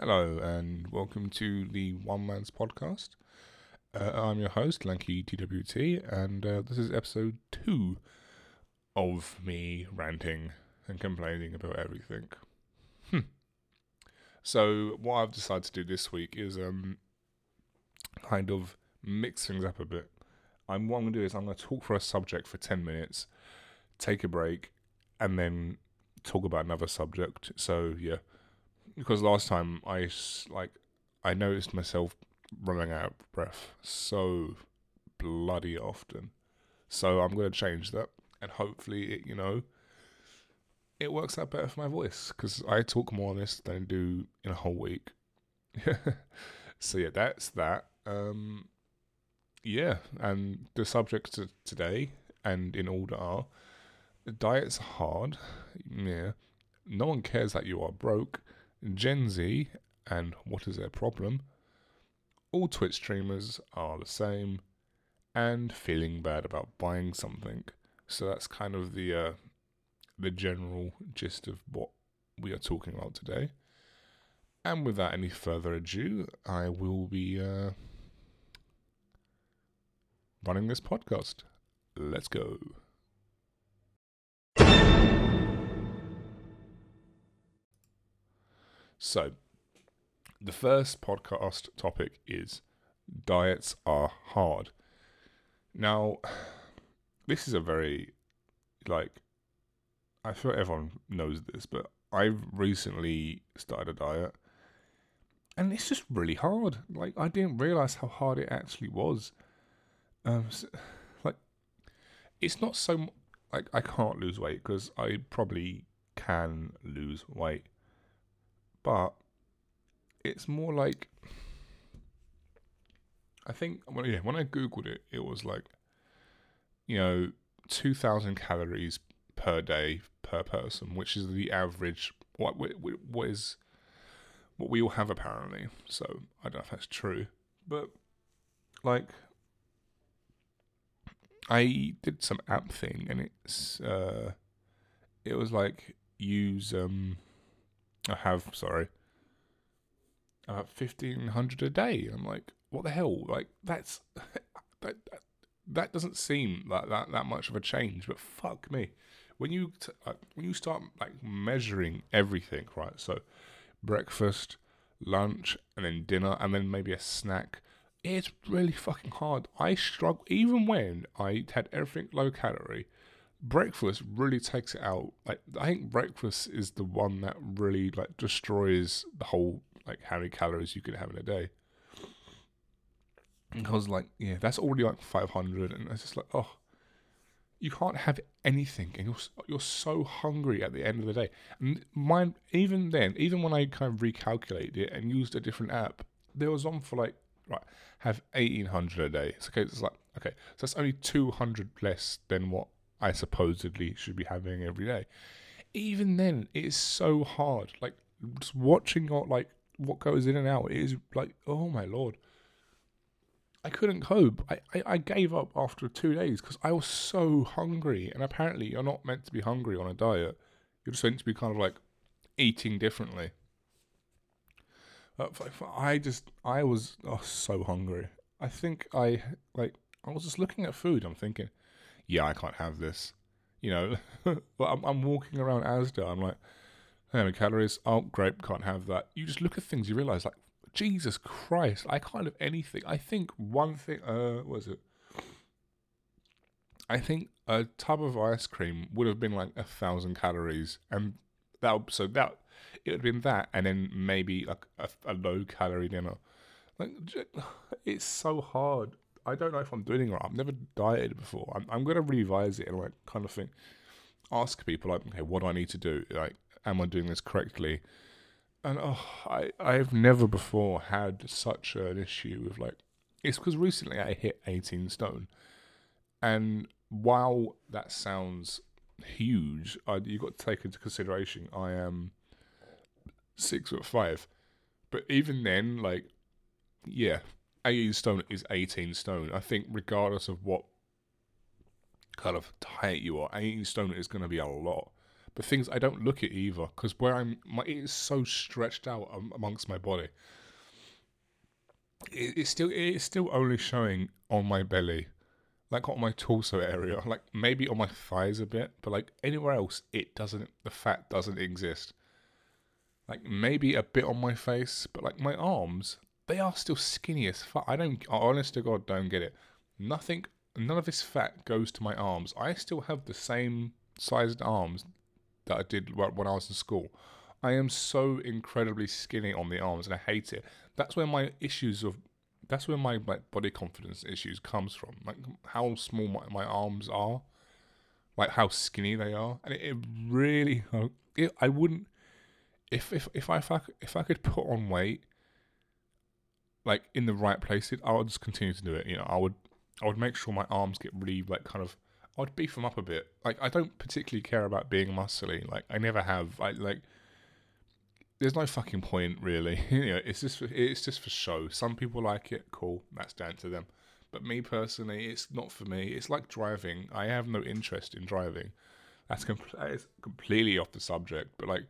Hello, and welcome to the One Man's Podcast. Uh, I'm your host, Lanky TWT, and uh, this is episode two of me ranting and complaining about everything. Hmm. So, what I've decided to do this week is um, kind of mix things up a bit. I'm what I'm gonna do is I'm gonna talk for a subject for ten minutes, take a break, and then talk about another subject. So yeah because last time I like I noticed myself running out of breath so bloody often. So I'm going to change that, and hopefully, it, you know, it works out better for my voice because I talk more on this than I do in a whole week. so yeah, that's that. Um, yeah, and the subjects of today and in order are diets hard. Yeah, no one cares that you are broke Gen Z and what is their problem? All Twitch streamers are the same, and feeling bad about buying something. So that's kind of the uh, the general gist of what we are talking about today. And without any further ado, I will be uh, running this podcast. Let's go. So, the first podcast topic is diets are hard. Now, this is a very, like, I feel everyone knows this, but I've recently started a diet and it's just really hard. Like, I didn't realize how hard it actually was. Um, so, like, it's not so, like, I can't lose weight because I probably can lose weight but it's more like I think well, yeah, when I googled it, it was like you know two thousand calories per day per person, which is the average. What what is what we all have apparently. So I don't know if that's true, but like I did some app thing, and it's uh, it was like use um I have, sorry, about fifteen hundred a day. I'm like, what the hell? Like that's that, that that doesn't seem like that that much of a change. But fuck me, when you t- like, when you start like measuring everything, right? So breakfast, lunch, and then dinner, and then maybe a snack. It's really fucking hard. I struggle even when I had everything low calorie breakfast really takes it out. Like I think breakfast is the one that really like destroys the whole like how many calories you could have in a day. Because like yeah, that's already like five hundred, and it's just like oh, you can't have anything, and you're you're so hungry at the end of the day. And mine even then, even when I kind of recalculated it and used a different app, there was on for like right have eighteen hundred a day. It's okay. It's like okay, so that's only two hundred less than what I supposedly should be having every day. Even then, it is so hard. Like just watching what like what goes in and out it is like oh my lord. I couldn't cope. I, I, I gave up after two days because I was so hungry. And apparently, you're not meant to be hungry on a diet. You're just meant to be kind of like eating differently. But I just, I was oh, so hungry. I think I, like, I was just looking at food. I'm thinking, yeah, I can't have this. You know, but I'm, I'm walking around Asda. I'm like, how many calories? Oh, great, can't have that. You just look at things, you realize, like, Jesus Christ, I can't have anything. I think one thing, uh, was it? I think a tub of ice cream would have been like a thousand calories, and that so that it would have been that, and then maybe like a, a low calorie dinner. Like it's so hard. I don't know if I'm doing it right. I've never dieted before. I'm, I'm going to revise it and like kind of think, ask people like, okay, what do I need to do? Like, am I doing this correctly? And oh, I I've never before had such an issue with like, it's because recently I hit 18 stone, and while that sounds huge, I, you got to take into consideration I am six foot five, but even then, like, yeah, 18 stone is 18 stone. I think regardless of what kind of height you are, 18 stone is going to be a lot. But things I don't look at either because where I'm, my it is so stretched out amongst my body. It, it's still it's still only showing on my belly, like on my torso area, like maybe on my thighs a bit, but like anywhere else, it doesn't. The fat doesn't exist. Like maybe a bit on my face, but like my arms, they are still skinny as fuck. I don't, honest to God, don't get it. Nothing, none of this fat goes to my arms. I still have the same sized arms that I did when I was in school. I am so incredibly skinny on the arms, and I hate it. That's where my issues of, that's where my body confidence issues comes from. Like how small my, my arms are, like how skinny they are, and it, it really, it, I wouldn't, if if if I if I, if I could put on weight, like in the right places, I would just continue to do it. You know, I would I would make sure my arms get really like kind of I'd beef them up a bit. Like I don't particularly care about being muscly. Like I never have. I like. There's no fucking point really. you know, it's just for, it's just for show. Some people like it. Cool, that's down to them. But me personally, it's not for me. It's like driving. I have no interest in driving. That's, com- that's completely off the subject. But like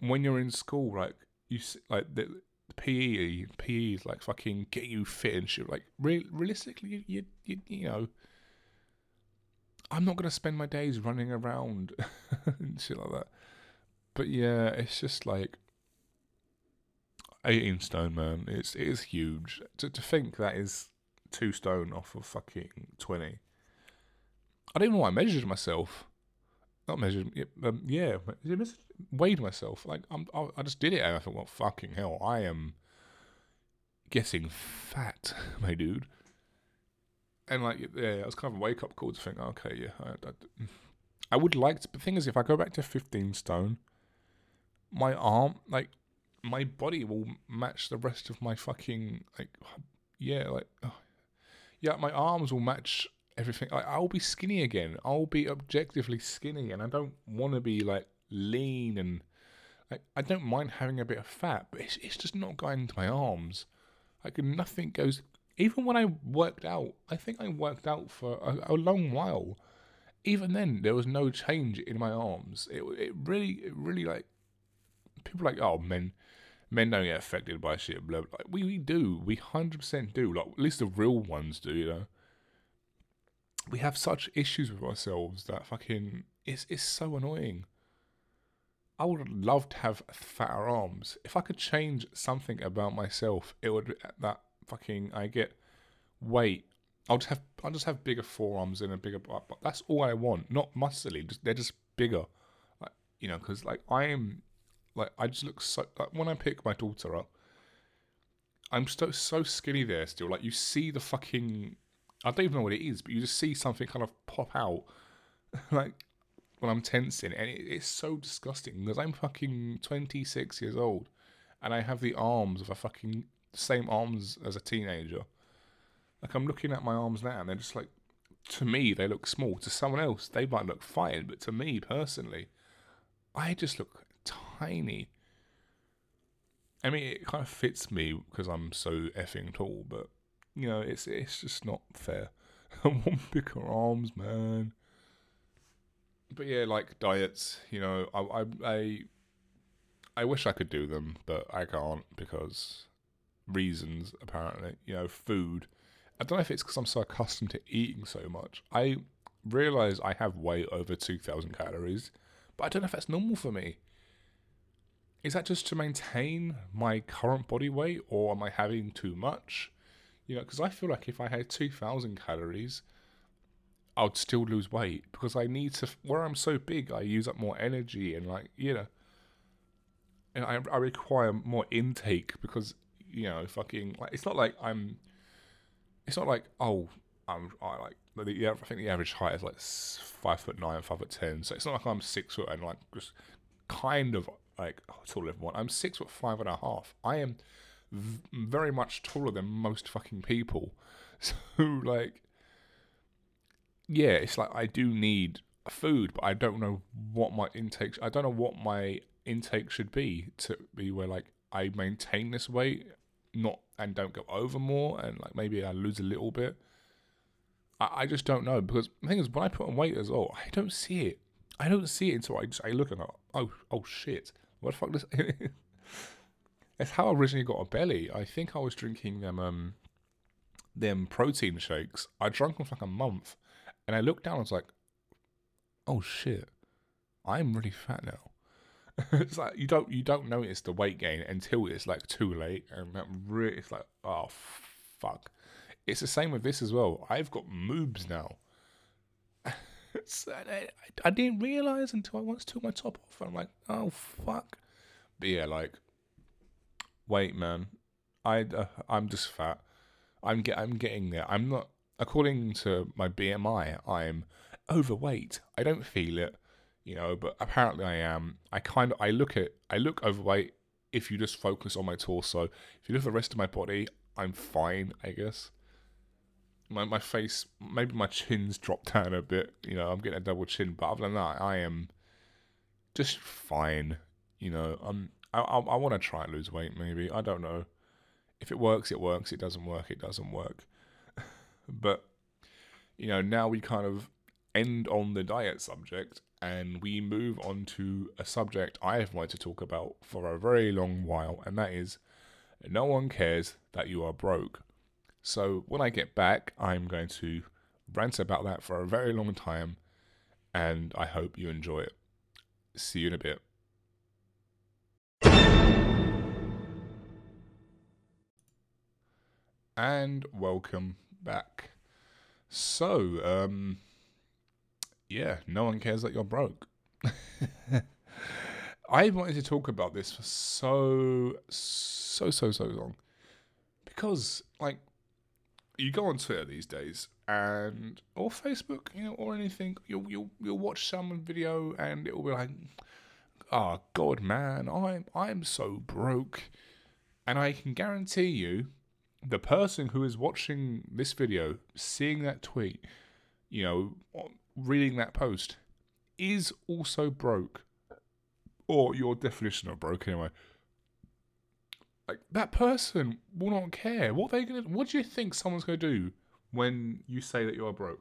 when you're in school, like you like the PE, PE is like fucking get you fit and shit. Like re- realistically, you, you you know I'm not gonna spend my days running around and shit like that. But yeah, it's just like 18 stone, man. It's it is huge. To to think that is two stone off of fucking 20. I don't even know why I measured myself. Not measured, um, yeah, weighed myself. Like I'm, I, just did it, and I thought, well, fucking hell, I am getting fat, my dude and like yeah, it was kind of a wake up call to think, okay, yeah, I, I, I would like to. But the thing is, if I go back to fifteen stone, my arm, like my body, will match the rest of my fucking like, yeah, like, oh, yeah, my arms will match everything. Like, I'll be skinny again. I'll be objectively skinny, and I don't want to be like lean and like I don't mind having a bit of fat, but it's it's just not going into my arms. Like nothing goes even when I worked out, I think I worked out for a, a long while. Even then, there was no change in my arms. It it really it really like people like oh men men don't get affected by shit. Blah, blah. Like we, we do, we hundred percent do. Like at least the real ones do. You know, we have such issues with ourselves that fucking it's it's so annoying. I would love to have fatter arms. If I could change something about myself, it would be that fucking I get weight. I'll just have I'll just have bigger forearms and a bigger. But that's all I want. Not muscly. Just they're just bigger. Like you know, because like I am, like I just look so. Like when I pick my daughter up, I'm so so skinny there still. Like you see the fucking. I don't even know what it is, but you just see something kind of pop out, like when I'm tensing, and it, it's so disgusting because I'm fucking 26 years old, and I have the arms of a fucking same arms as a teenager. Like I'm looking at my arms now, and they're just like, to me, they look small. To someone else, they might look fine, but to me personally, I just look tiny. I mean, it kind of fits me because I'm so effing tall, but you know, it's it's just not fair. I want bigger arms, man. But yeah, like diets, you know, I I I, I wish I could do them, but I can't because reasons, apparently. You know, food. I don't know if it's because I'm so accustomed to eating so much. I realize I have way over 2,000 calories, but I don't know if that's normal for me. Is that just to maintain my current body weight, or am I having too much? You know, because I feel like if I had 2,000 calories, I would still lose weight because I need to. Where I'm so big, I use up more energy and like you know, and I I require more intake because you know, fucking like it's not like I'm. It's not like oh, I'm I like the, I think the average height is like five foot nine, five foot ten. So it's not like I'm six foot and like just kind of like oh, tall everyone. I'm six foot five and a half. I am very much taller than most fucking people. So like, yeah, it's like I do need food, but I don't know what my intake. I don't know what my intake should be to be where like I maintain this weight not and don't go over more and like maybe I lose a little bit. I, I just don't know because the thing is when I put on weight as well, I don't see it. I don't see it until I just I look and go, oh oh shit, what the fuck does? That's how I originally got a belly. I think I was drinking them um them protein shakes. I drank them for like a month, and I looked down. and was like, oh shit, I'm really fat now. it's like you don't you don't notice the weight gain until it's like too late, and that really it's like oh fuck. It's the same with this as well. I've got moobs now. so I, I, didn't realize until I once took my top off. I'm like, oh fuck. But yeah, like, wait, man, I uh, I'm just fat. I'm get I'm getting there. I'm not. According to my BMI, I'm overweight. I don't feel it, you know, but apparently I am. I kind of I look at I look overweight if you just focus on my torso. If you look at the rest of my body, I'm fine, I guess. My my face, maybe my chin's dropped down a bit. You know, I'm getting a double chin, but other than that, I am just fine. You know, um, I I, I want to try and lose weight. Maybe I don't know. If it works, it works. It doesn't work, it doesn't work. but you know, now we kind of end on the diet subject and we move on to a subject I have wanted to talk about for a very long while, and that is no one cares that you are broke. So when I get back, I'm going to rant about that for a very long time, and I hope you enjoy it. See you in a bit. And welcome back. So, um, yeah, no one cares that you're broke. I wanted to talk about this for so, so, so, so long. Because, like, you go on Twitter these days and or Facebook, you know, or anything, you'll you'll you'll watch some video and it'll be like, Oh God man, I'm I'm so broke. And I can guarantee you the person who is watching this video, seeing that tweet, you know, reading that post, is also broke. Or your definition of broke anyway. Like that person will not care. What they gonna what do you think someone's gonna do when you say that you're broke?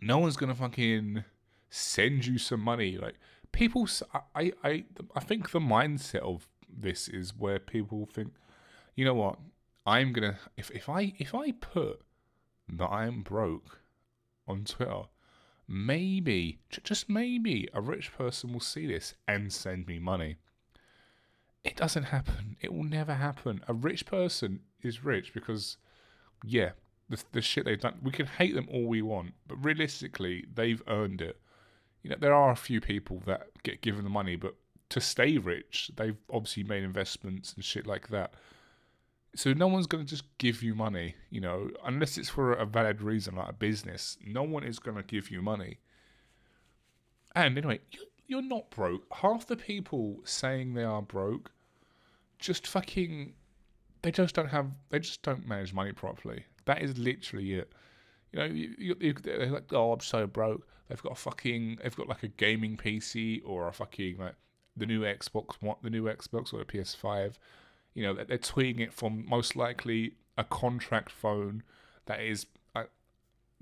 No one's gonna fucking send you some money. Like people, I, I, I think the mindset of this is where people think, you know what, I'm gonna if if I if I put that I'm broke on Twitter, maybe just maybe a rich person will see this and send me money. It doesn't happen. It will never happen. A rich person is rich because, yeah, the, the shit they've done. We can hate them all we want, but realistically, they've earned it. You know, there are a few people that get given the money, but to stay rich, they've obviously made investments and shit like that. So no one's going to just give you money, you know, unless it's for a valid reason like a business. No one is going to give you money. And anyway, you're not broke. Half the people saying they are broke just fucking they just don't have they just don't manage money properly. That is literally it. You know, you, you, they're like, oh, I'm so broke. They've got a fucking, they've got like a gaming PC or a fucking like the new Xbox, what the new Xbox or the PS5. You know, that they're tweeting it from most likely a contract phone that is uh,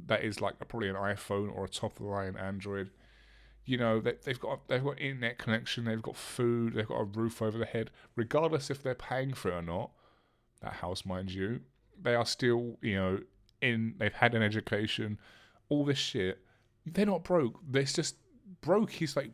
that is like a, probably an iPhone or a top of the line Android you know they, they've got they've got internet connection, they've got food, they've got a roof over their head, regardless if they're paying for it or not. That house, mind you, they are still you know in. They've had an education, all this shit. They're not broke. They're just broke. Is like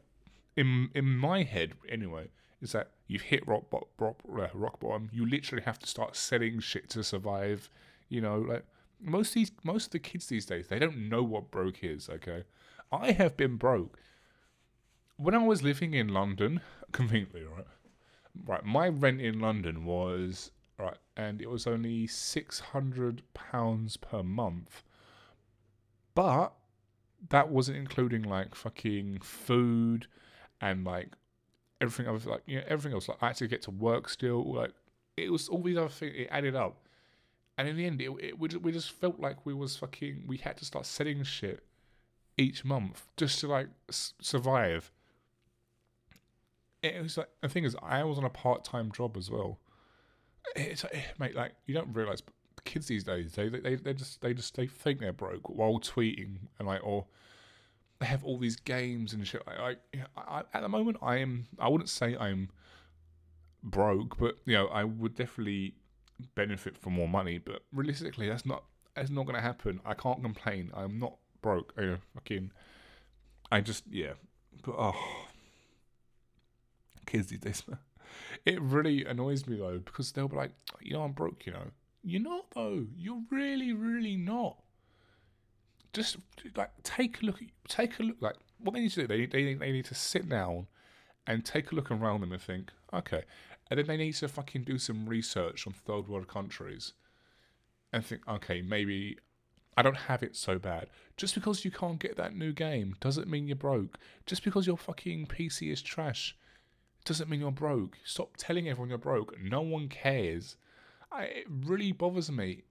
in in my head anyway. Is that you've hit rock, rock, uh, rock bottom? You literally have to start selling shit to survive. You know, like most these most of the kids these days, they don't know what broke is. Okay, I have been broke when I was living in London, conveniently, right? Right, my rent in London was right, and it was only six hundred pounds per month. But that wasn't including like fucking food and like everything else, like you know, everything else. Like I had to get to work still. Like it was all these other things. It added up, and in the end, it, it we just, we just felt like we was fucking. We had to start selling shit each month just to like s- survive it was like the thing is, I was on a part time job as well. It's eh, mate, like you don't realize, kids these days they they they just they just they think they're broke while tweeting and like or they have all these games and shit. I, I, I at the moment, I am. I wouldn't say I'm broke, but you know, I would definitely benefit from more money. But realistically, that's not that's not going to happen. I can't complain. I'm not broke. You know, fucking. I just yeah, but oh, kids these days. It really annoys me though because they'll be like, you know, I'm broke. You know, you're not though. You're really, really not. Just like take a look. Take a look. Like what they need to do. They they they need to sit down and take a look around them and think, okay, and then they need to fucking do some research on third world countries and think, okay, maybe I don't have it so bad. Just because you can't get that new game doesn't mean you're broke. Just because your fucking PC is trash doesn't mean you're broke. Stop telling everyone you're broke. No one cares. I, it really bothers me.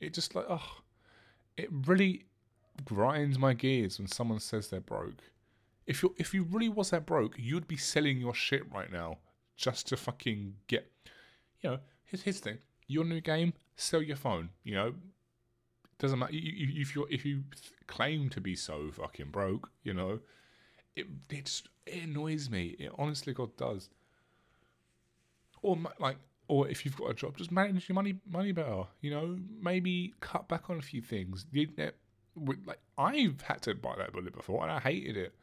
It just like, oh, it really grinds my gears when someone says they're broke. If you if you really was that broke, you'd be selling your shit right now just to fucking get. You know, here's his thing. Your new game, sell your phone. You know, doesn't matter You if you if you claim to be so fucking broke. You know, it it, it annoys me. It honestly, God does. Or like, or if you've got a job, just manage your money money better. You know, maybe cut back on a few things. The internet, like I've had to bite that bullet before, and I hated it.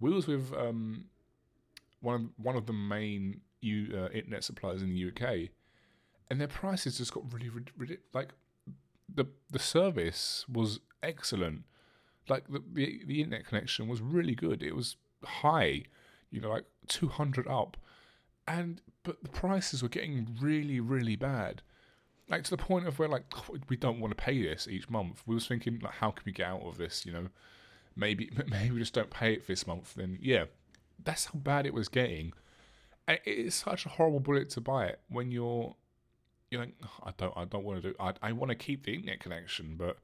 We was with um one of one of the main U, uh, internet suppliers in the UK, and their prices just got really, really like the the service was excellent like the, the, the internet connection was really good. It was high, you know, like 200 up. And, but the prices were getting really, really bad. Like to the point of where like, oh, we don't want to pay this each month. We was thinking like, how can we get out of this, you know? Maybe, maybe we just don't pay it this month. Then yeah, that's how bad it was getting. And it's such a horrible bullet to buy it when you're, you're like, oh, I don't, I don't want to do. I, I want to keep the internet connection, but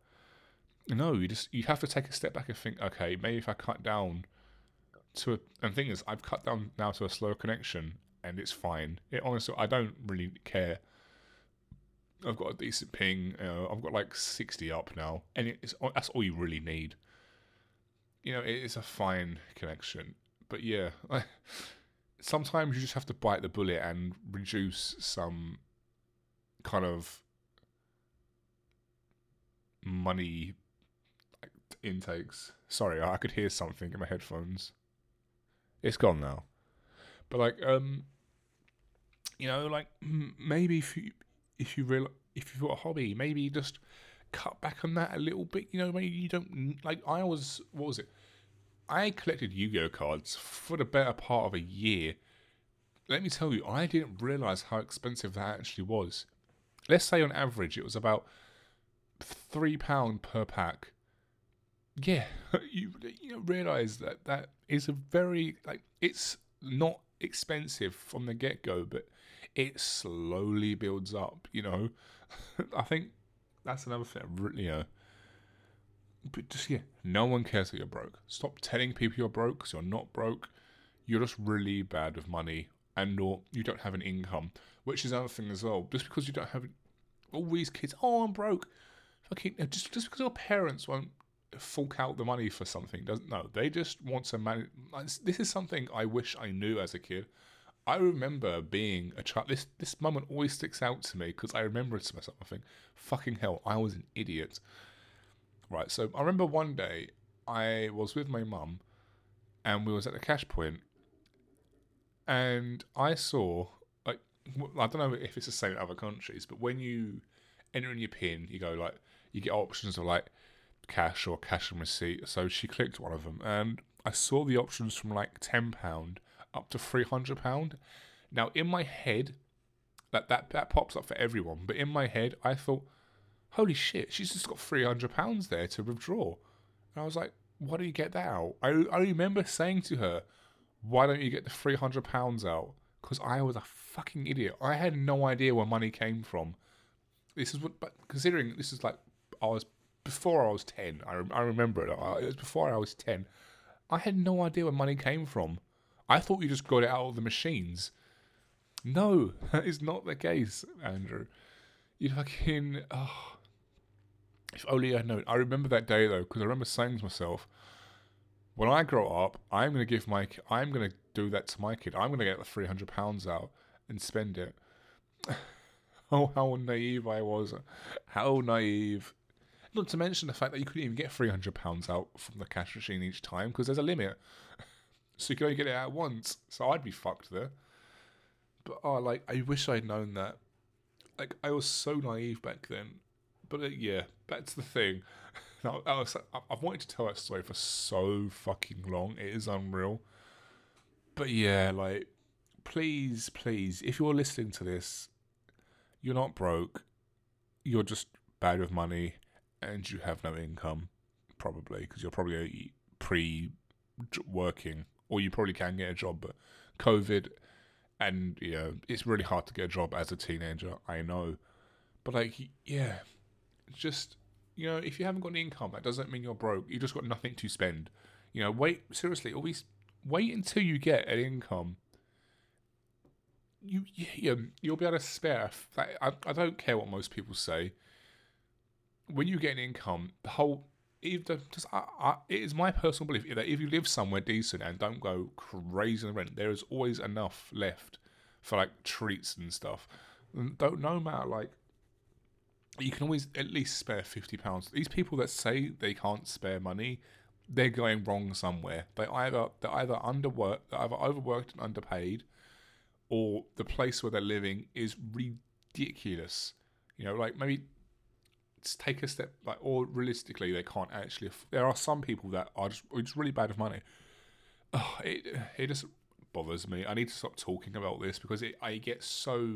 no, you just you have to take a step back and think, okay, maybe if I cut down to a, and thing is, I've cut down now to a slower connection, and it's fine. It honestly, I don't really care. I've got a decent ping. Uh, I've got like sixty up now, and it's that's all you really need. You know, it's a fine connection, but yeah, sometimes you just have to bite the bullet and reduce some kind of money intakes. Sorry, I could hear something in my headphones. It's gone now. But like, um, you know, like maybe if you if you real if you've got a hobby, maybe just cut back on that a little bit. You know, maybe you don't like. I was what was it? I collected Yu-Gi-Oh cards for the better part of a year. Let me tell you, I didn't realize how expensive that actually was. Let's say on average it was about three pound per pack yeah, you you realize that that is a very like it's not expensive from the get go, but it slowly builds up. You know, I think that's another thing. You know, but just yeah, no one cares that you're broke. Stop telling people you're broke because you're not broke. You're just really bad with money, and or you don't have an income, which is another thing as well. Just because you don't have all these kids, oh, I'm broke. Fucking uh, just just because your parents won't fork out the money for something. Doesn't no, they just want to manage. This is something I wish I knew as a kid. I remember being a child. This this moment always sticks out to me because I remember it to myself. I think, fucking hell, I was an idiot. Right. So I remember one day I was with my mum, and we was at the cash point, and I saw like I don't know if it's the same in other countries, but when you enter in your pin, you go like you get options of like cash or cash and receipt. So she clicked one of them, and I saw the options from like ten pound up to three hundred pound. Now in my head, that that that pops up for everyone, but in my head, I thought, holy shit, she's just got three hundred pounds there to withdraw. And I was like, why do you get that out? I I remember saying to her, why don't you get the three hundred pounds out? Because I was a fucking idiot. I had no idea where money came from. This is what, but considering this is like I was before I was 10. I, I remember it. Uh, it was before I was 10. I had no idea where money came from. I thought you just got it out of the machines. No, that is not the case, Andrew. You fucking. Oh. If only I had known. I remember that day though, because I remember saying to myself, when I grow up, I'm gonna give my I'm gonna do that to my kid. I'm gonna get the three hundred pounds out and spend it. oh, how naive I was! How naive! Not to mention the fact that you couldn't even get three hundred pounds out from the cash machine each time because there's a limit. So you can only get it out once. So I'd be fucked there. But oh, like I wish I'd known that. Like I was so naive back then. But uh, yeah, that's the thing. I, I I've wanted to tell that story for so fucking long. It is unreal. But yeah, like, please, please, if you're listening to this, you're not broke. You're just bad with money, and you have no income, probably because you're probably pre working, or you probably can get a job, but COVID, and you know, it's really hard to get a job as a teenager. I know, but like, yeah, just you know, if you haven't got any income, that doesn't mean you're broke. You just got nothing to spend. You know, wait seriously, always wait until you get an income. You, you you'll be able to spare. I, I don't care what most people say. When you get an income, the whole either just I, I, it is my personal belief that if you live somewhere decent and don't go crazy on the rent, there is always enough left for like treats and stuff. Don't no matter like you can always at least spare fifty pounds. These people that say they can't spare money, they're going wrong somewhere. They either they're either underworked, they're either overworked and underpaid, or the place where they're living is ridiculous. You know, like maybe take a step like, or realistically, they can't actually. There are some people that are just, just really bad with money. Oh, it it just bothers me. I need to stop talking about this because it, I get so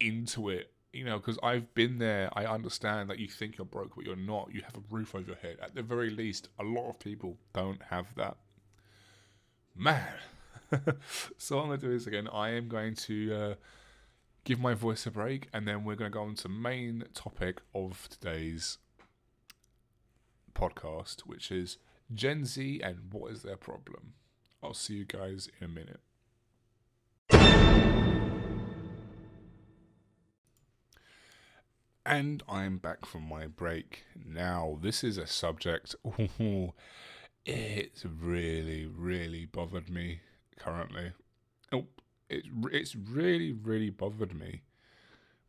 into it you know, because I've been there. I understand that you think you're broke, but you're not. You have a roof over your head. At the very least, a lot of people don't have that. Man. so what I'm going to do is, again, I am going to uh, give my voice a break, and then we're going to go on to main topic of today's podcast, which is Gen Z and what is their problem. I'll see you guys in a minute. And I'm back from my break. Now, this is a subject. It's really, really bothered me currently. Oh, it, it's really, really bothered me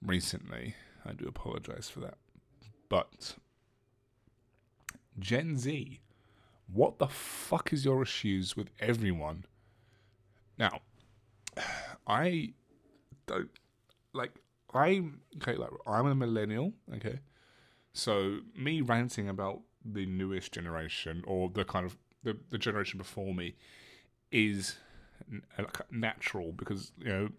recently. I do apologize for that. But Gen Z, what the fuck is your issues with everyone? Now, I don't like I'm okay. Like I'm a millennial. Okay, so me ranting about the newest generation or the kind of the, the generation before me is natural because you know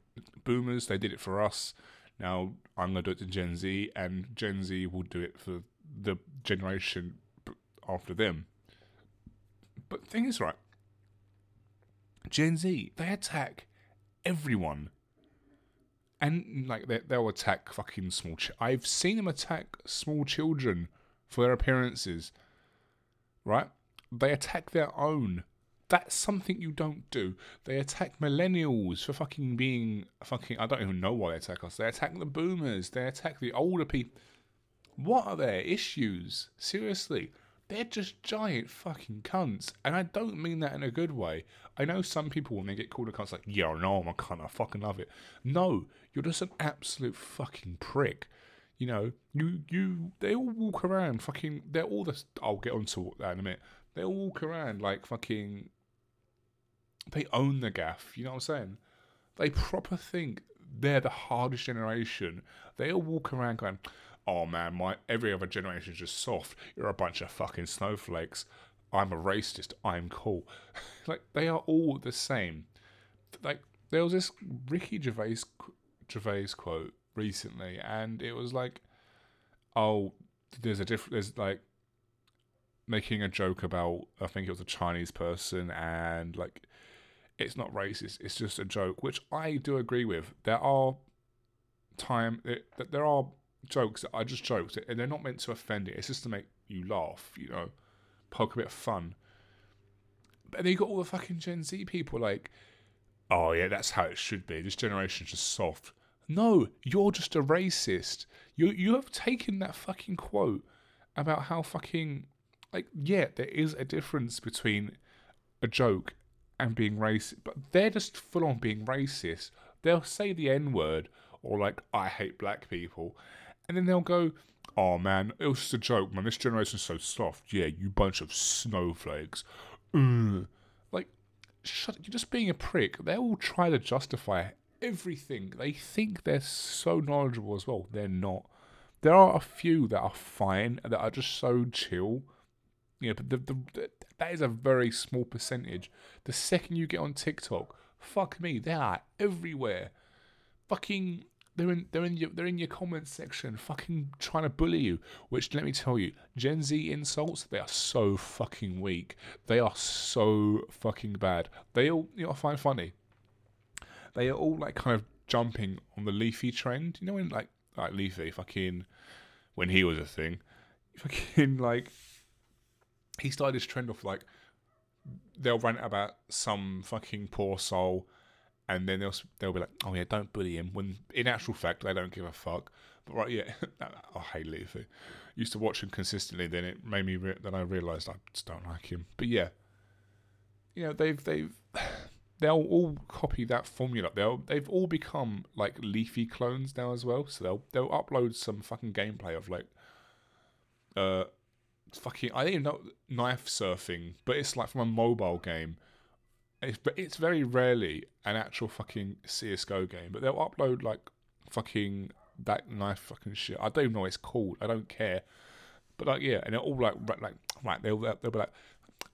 boomers they did it for us. Now I'm gonna do it to Gen Z, and Gen Z will do it for the generation after them. But thing is, right? Gen Z they attack everyone and like they, they'll attack fucking small. Ch- I've seen them attack small children for their appearances. Right? They attack their own. That's something you don't do. They attack millennials for fucking being fucking. I don't even know why they attack us. They attack the boomers. They attack the older people. What are their issues? Seriously, they're just giant fucking cunts. And I don't mean that in a good way. I know some people, when they get called a cunt, like, yeah, no, I'm a cunt, I fucking love it. No, you're just an absolute fucking prick. You know, you, you, they all walk around fucking, they're all the, I'll get onto that in a minute. They all walk around like fucking, they own the gaff, you know what I'm saying? They proper think they're the hardest generation. They all walk around going, oh man, my every other generation is just soft. You're a bunch of fucking snowflakes. I'm a racist. I'm cool. like they are all the same. Like there was this Ricky Gervais Gervais quote recently, and it was like, oh, there's a different. There's like making a joke about I think it was a Chinese person and like it's not racist. It's just a joke, which I do agree with. There are time that there are jokes that are just jokes, and they're not meant to offend it. It's just to make you laugh, you know, poke a bit of fun. But then you got all the fucking Gen Z people like, oh yeah, that's how it should be. This generation's just soft. No, you're just a racist. You you have taken that fucking quote about how fucking like, yeah, there is a difference between a joke and being racist, but they're just full on being racist. They'll say the N word or like, I hate black people, and then they'll go, oh man, it was just a joke, man. This generation's so soft. Yeah, you bunch of snowflakes. Ugh. Like, shut. You're just being a prick. They all try to justify everything. They think they're so knowledgeable as well. They're not. There are a few that are fine that are just so chill. Yeah, but the, the, the that is a very small percentage. The second you get on TikTok, fuck me, they are everywhere. Fucking they're in they're in your they're in your comments section, fucking trying to bully you. Which let me tell you, Gen Z insults they are so fucking weak. They are so fucking bad. They all you know I find funny. They are all like kind of jumping on the Leafy trend. You know when like like Leafy fucking when he was a thing, fucking like he started this trend of like they'll rant about some fucking poor soul and then they'll they'll be like, "Oh yeah, don't bully him." When in actual fact, they don't give a fuck. But right, yeah, I hate Leafy. Used to watch him consistently. Then it made me. Re- then I realised I just don't like him. But yeah, you know they've they've they'll all copy that formula. They'll they've all become like Leafy clones now as well. So they'll they'll upload some fucking gameplay of like uh fucking I don't even know knife surfing, but it's like from a mobile game it's, but it's very rarely an actual fucking CSGO game, but they'll upload like fucking that knife fucking shit. I don't even know what it's called. I don't care. But like yeah, and they're all like like right. They'll they'll be like,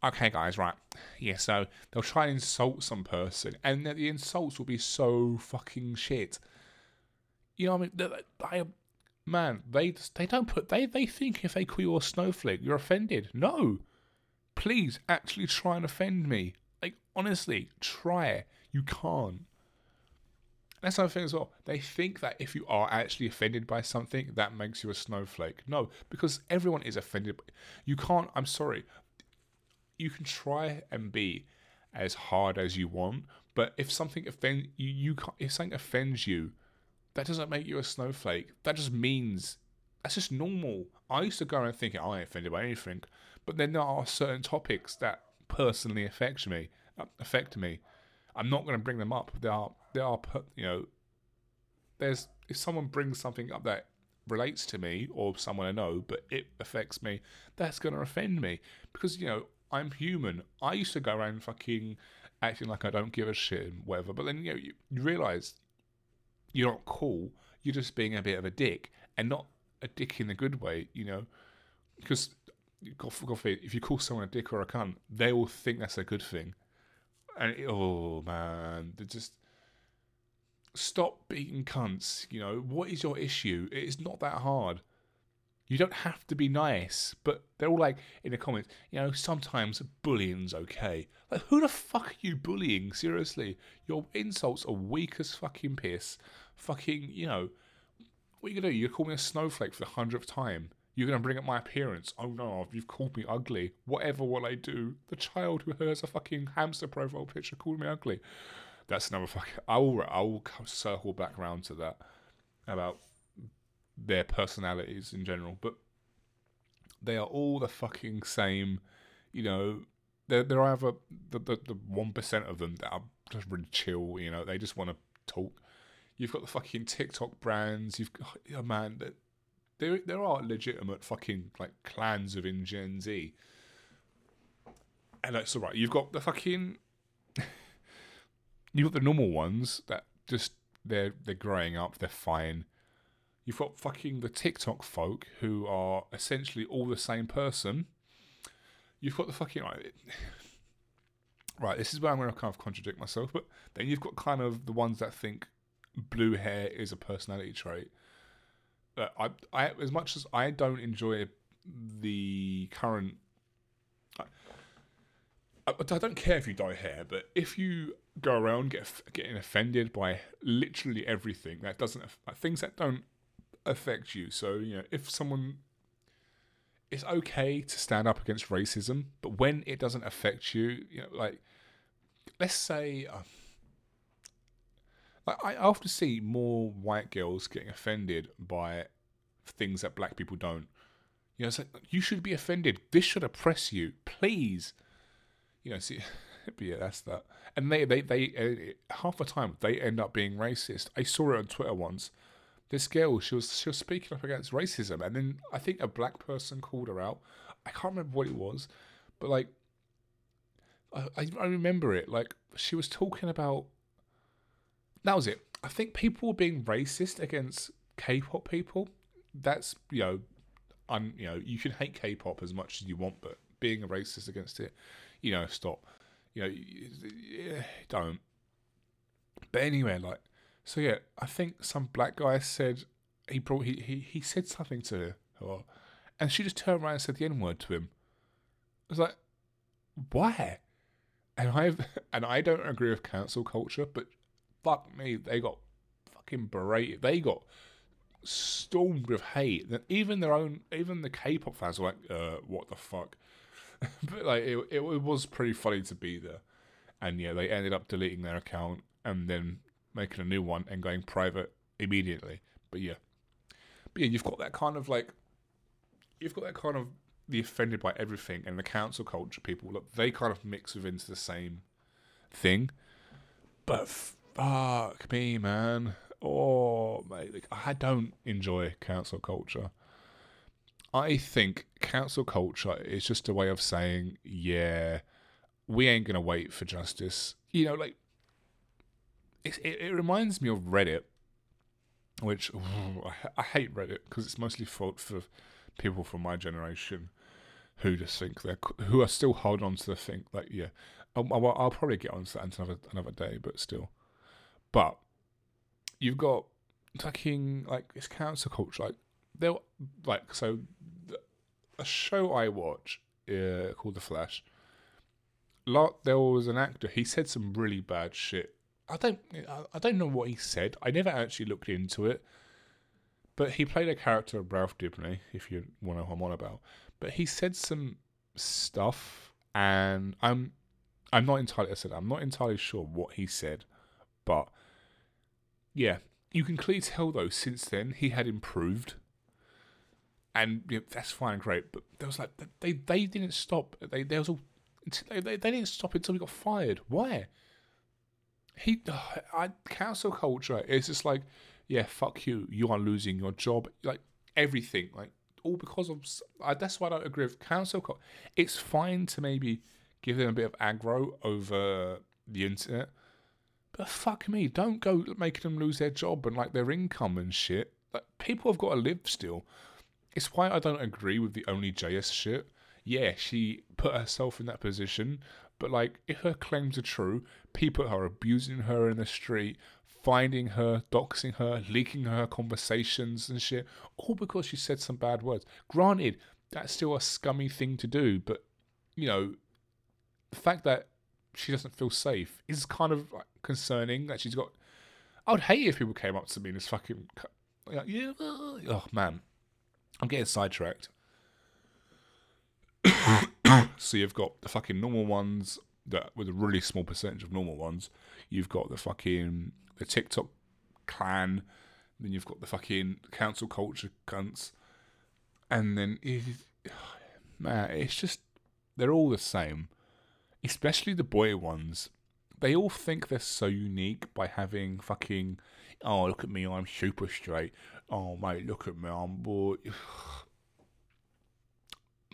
okay guys, right, yeah. So they'll try and insult some person, and the insults will be so fucking shit. You know what I mean? They, man, they they don't put they they think if they call you a snowflake, you're offended. No, please actually try and offend me. Like, honestly, try. it. You can't. That's another thing as well. They think that if you are actually offended by something, that makes you a snowflake. No, because everyone is offended. You can't, I'm sorry. You can try and be as hard as you want, but if something offends you, you can't, if something offends you, that doesn't make you a snowflake. That just means that's just normal. I used to go around thinking I ain't offended by anything, but then there are certain topics that personally affect me. Uh, affect me. I'm not going to bring them up. There are there are you know there's if someone brings something up that relates to me or someone I know, but it affects me, that's going to offend me because you know I'm human. I used to go around fucking acting like I don't give a shit and whatever, but then you know you, you realize you're not cool. You're just being a bit of a dick and not a dick in a good way, you know, because God, God forbid, if you call someone a dick or a cunt, they will think that's a good thing. And it, oh man, they just stop being cunts. You know what is your issue? It is not that hard. You don't have to be nice, but they're all like in the comments. You know, sometimes bullying's okay. Like, who the fuck are you bullying? Seriously, your insults are weak as fucking piss. Fucking, you know, what are you gonna do? You're call me a snowflake for the hundredth time. You're to bring up my appearance. Oh no, you've called me ugly. Whatever will I do? The child who has a fucking hamster profile picture called me ugly. That's another fucking. I will, I will circle back around to that about their personalities in general. But they are all the fucking same. You know, there are either the the the one percent of them that are just really chill. You know, they just want to talk. You've got the fucking TikTok brands. You've got, oh man, that there there are legitimate fucking like clans within Gen Z. And that's alright. You've got the fucking You've got the normal ones that just they're they're growing up, they're fine. You've got fucking the TikTok folk who are essentially all the same person. You've got the fucking right, right this is where I'm going to kind of contradict myself, but then you've got kind of the ones that think blue hair is a personality trait. I, I as much as I don't enjoy the current. I, I don't care if you dye hair, but if you go around get getting offended by literally everything that doesn't like, things that don't affect you. So you know, if someone, it's okay to stand up against racism, but when it doesn't affect you, you know, like let's say. Uh, I often see more white girls getting offended by things that black people don't. You know, it's like you should be offended. This should oppress you. Please. You know, see, yeah, that's that. And they, they, they, uh, half the time they end up being racist. I saw it on Twitter once. This girl, she was she was speaking up against racism, and then I think a black person called her out. I can't remember what it was, but like, I, I remember it. Like she was talking about. That was it. I think people were being racist against K-pop people. That's you know, un, you know, you can hate K-pop as much as you want, but being a racist against it, you know, stop. You know, don't. But anyway, like, so yeah, I think some black guy said he brought he he, he said something to her, and she just turned around and said the N word to him. I was like, why? And I and I don't agree with cancel culture, but fuck me, they got fucking berated. They got stormed with hate. That even their own, even the K-pop fans were like, uh, "What the fuck?" but like, it, it, it was pretty funny to be there. And yeah, they ended up deleting their account and then making a new one and going private immediately. But yeah, but yeah, you've got that kind of like, you've got that kind of the offended by everything and the cancel culture people. Look, they kind of mix within the same thing. But fuck me, man. Oh, mate, like, I don't enjoy cancel culture. I think cancel culture is just a way of saying, yeah, we ain't gonna wait for justice. You know, like it, it, it reminds me of Reddit, which I, I, hate Reddit because it's mostly for for people from my generation who just think they're who are still holding on to the thing like yeah, um, I'll, I'll, I'll probably get onto that another another day, but still, but you've got fucking like it's cancel culture. Like there, like so, a show I watch uh, called The Flash. Lot there was an actor. He said some really bad shit. I don't, I don't know what he said. I never actually looked into it. But he played a character of Ralph Dibny, if you want to know who I'm on about. But he said some stuff, and I'm, I'm not entirely. I said I'm not entirely sure what he said, but yeah, you can clearly tell though. Since then, he had improved, and that's fine, great. But there was like they they didn't stop. They there was all they, they, they didn't stop until he got fired. Why? He, I, cancel culture It's just like, yeah, fuck you. You are losing your job. Like everything, like all because of. I, that's why I don't agree with cancel culture. It's fine to maybe give them a bit of aggro over the internet but fuck me, don't go making them lose their job and like their income and shit. Like people have got to live still. It's why I don't agree with the only JS shit. Yeah, she put herself in that position, but like if her claims are true, people are abusing her in the street, finding her, doxing her, leaking her conversations and shit, all because she said some bad words. Granted, that's still a scummy thing to do, but you know, the fact that she doesn't feel safe is kind of like, concerning that she's got. I would hate if people came up to me and just fucking, like, yeah, oh man, I'm getting sidetracked. so you've got the fucking normal ones that with a really small percentage of normal ones. You've got the fucking the TikTok clan. Then you've got the fucking cancel culture cunts, and then man, it's just they're all the same especially the boy ones, they all think they're so unique by having fucking, oh, look at me, I'm super straight. Oh, mate, look at me, I'm boy.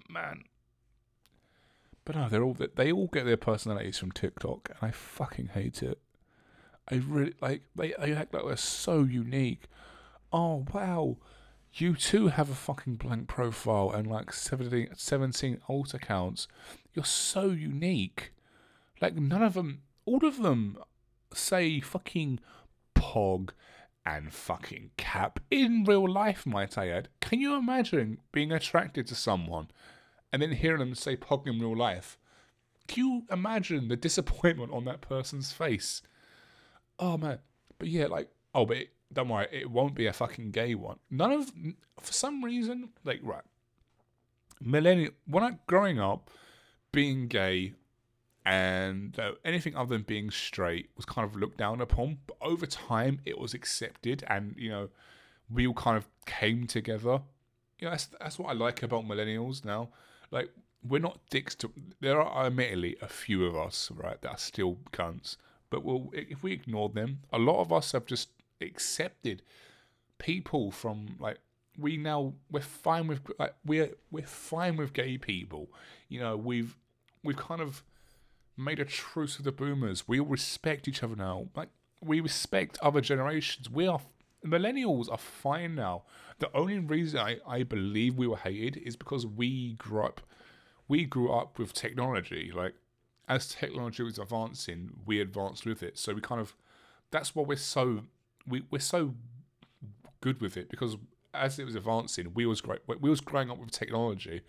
Man. But no, they're all they all get their personalities from TikTok, and I fucking hate it. I really like they, they act like they're so unique. Oh wow, you too have a fucking blank profile and like 17, 17 alt accounts. You're so unique. Like, none of them, all of them say fucking pog and fucking cap in real life, might I add. Can you imagine being attracted to someone and then hearing them say pog in real life? Can you imagine the disappointment on that person's face? Oh man. But yeah, like, oh, but it, don't worry, it won't be a fucking gay one. None of, for some reason, like, right. Millennial, when I growing up, being gay and uh, anything other than being straight was kind of looked down upon. But over time, it was accepted, and you know, we all kind of came together you know, that's that's what I like about millennials now. Like we're not dicks to. There are admittedly a few of us, right, that are still cunts. But we'll, if we ignore them, a lot of us have just accepted people from like we now we're fine with like we're we're fine with gay people. You know, we've we've kind of made a truce with the boomers. We all respect each other now. Like we respect other generations. We are millennials are fine now. The only reason I, I believe we were hated is because we grew up we grew up with technology. Like as technology was advancing, we advanced with it. So we kind of that's why we're so we, we're so good with it because as it was advancing, we was great we was growing up with technology.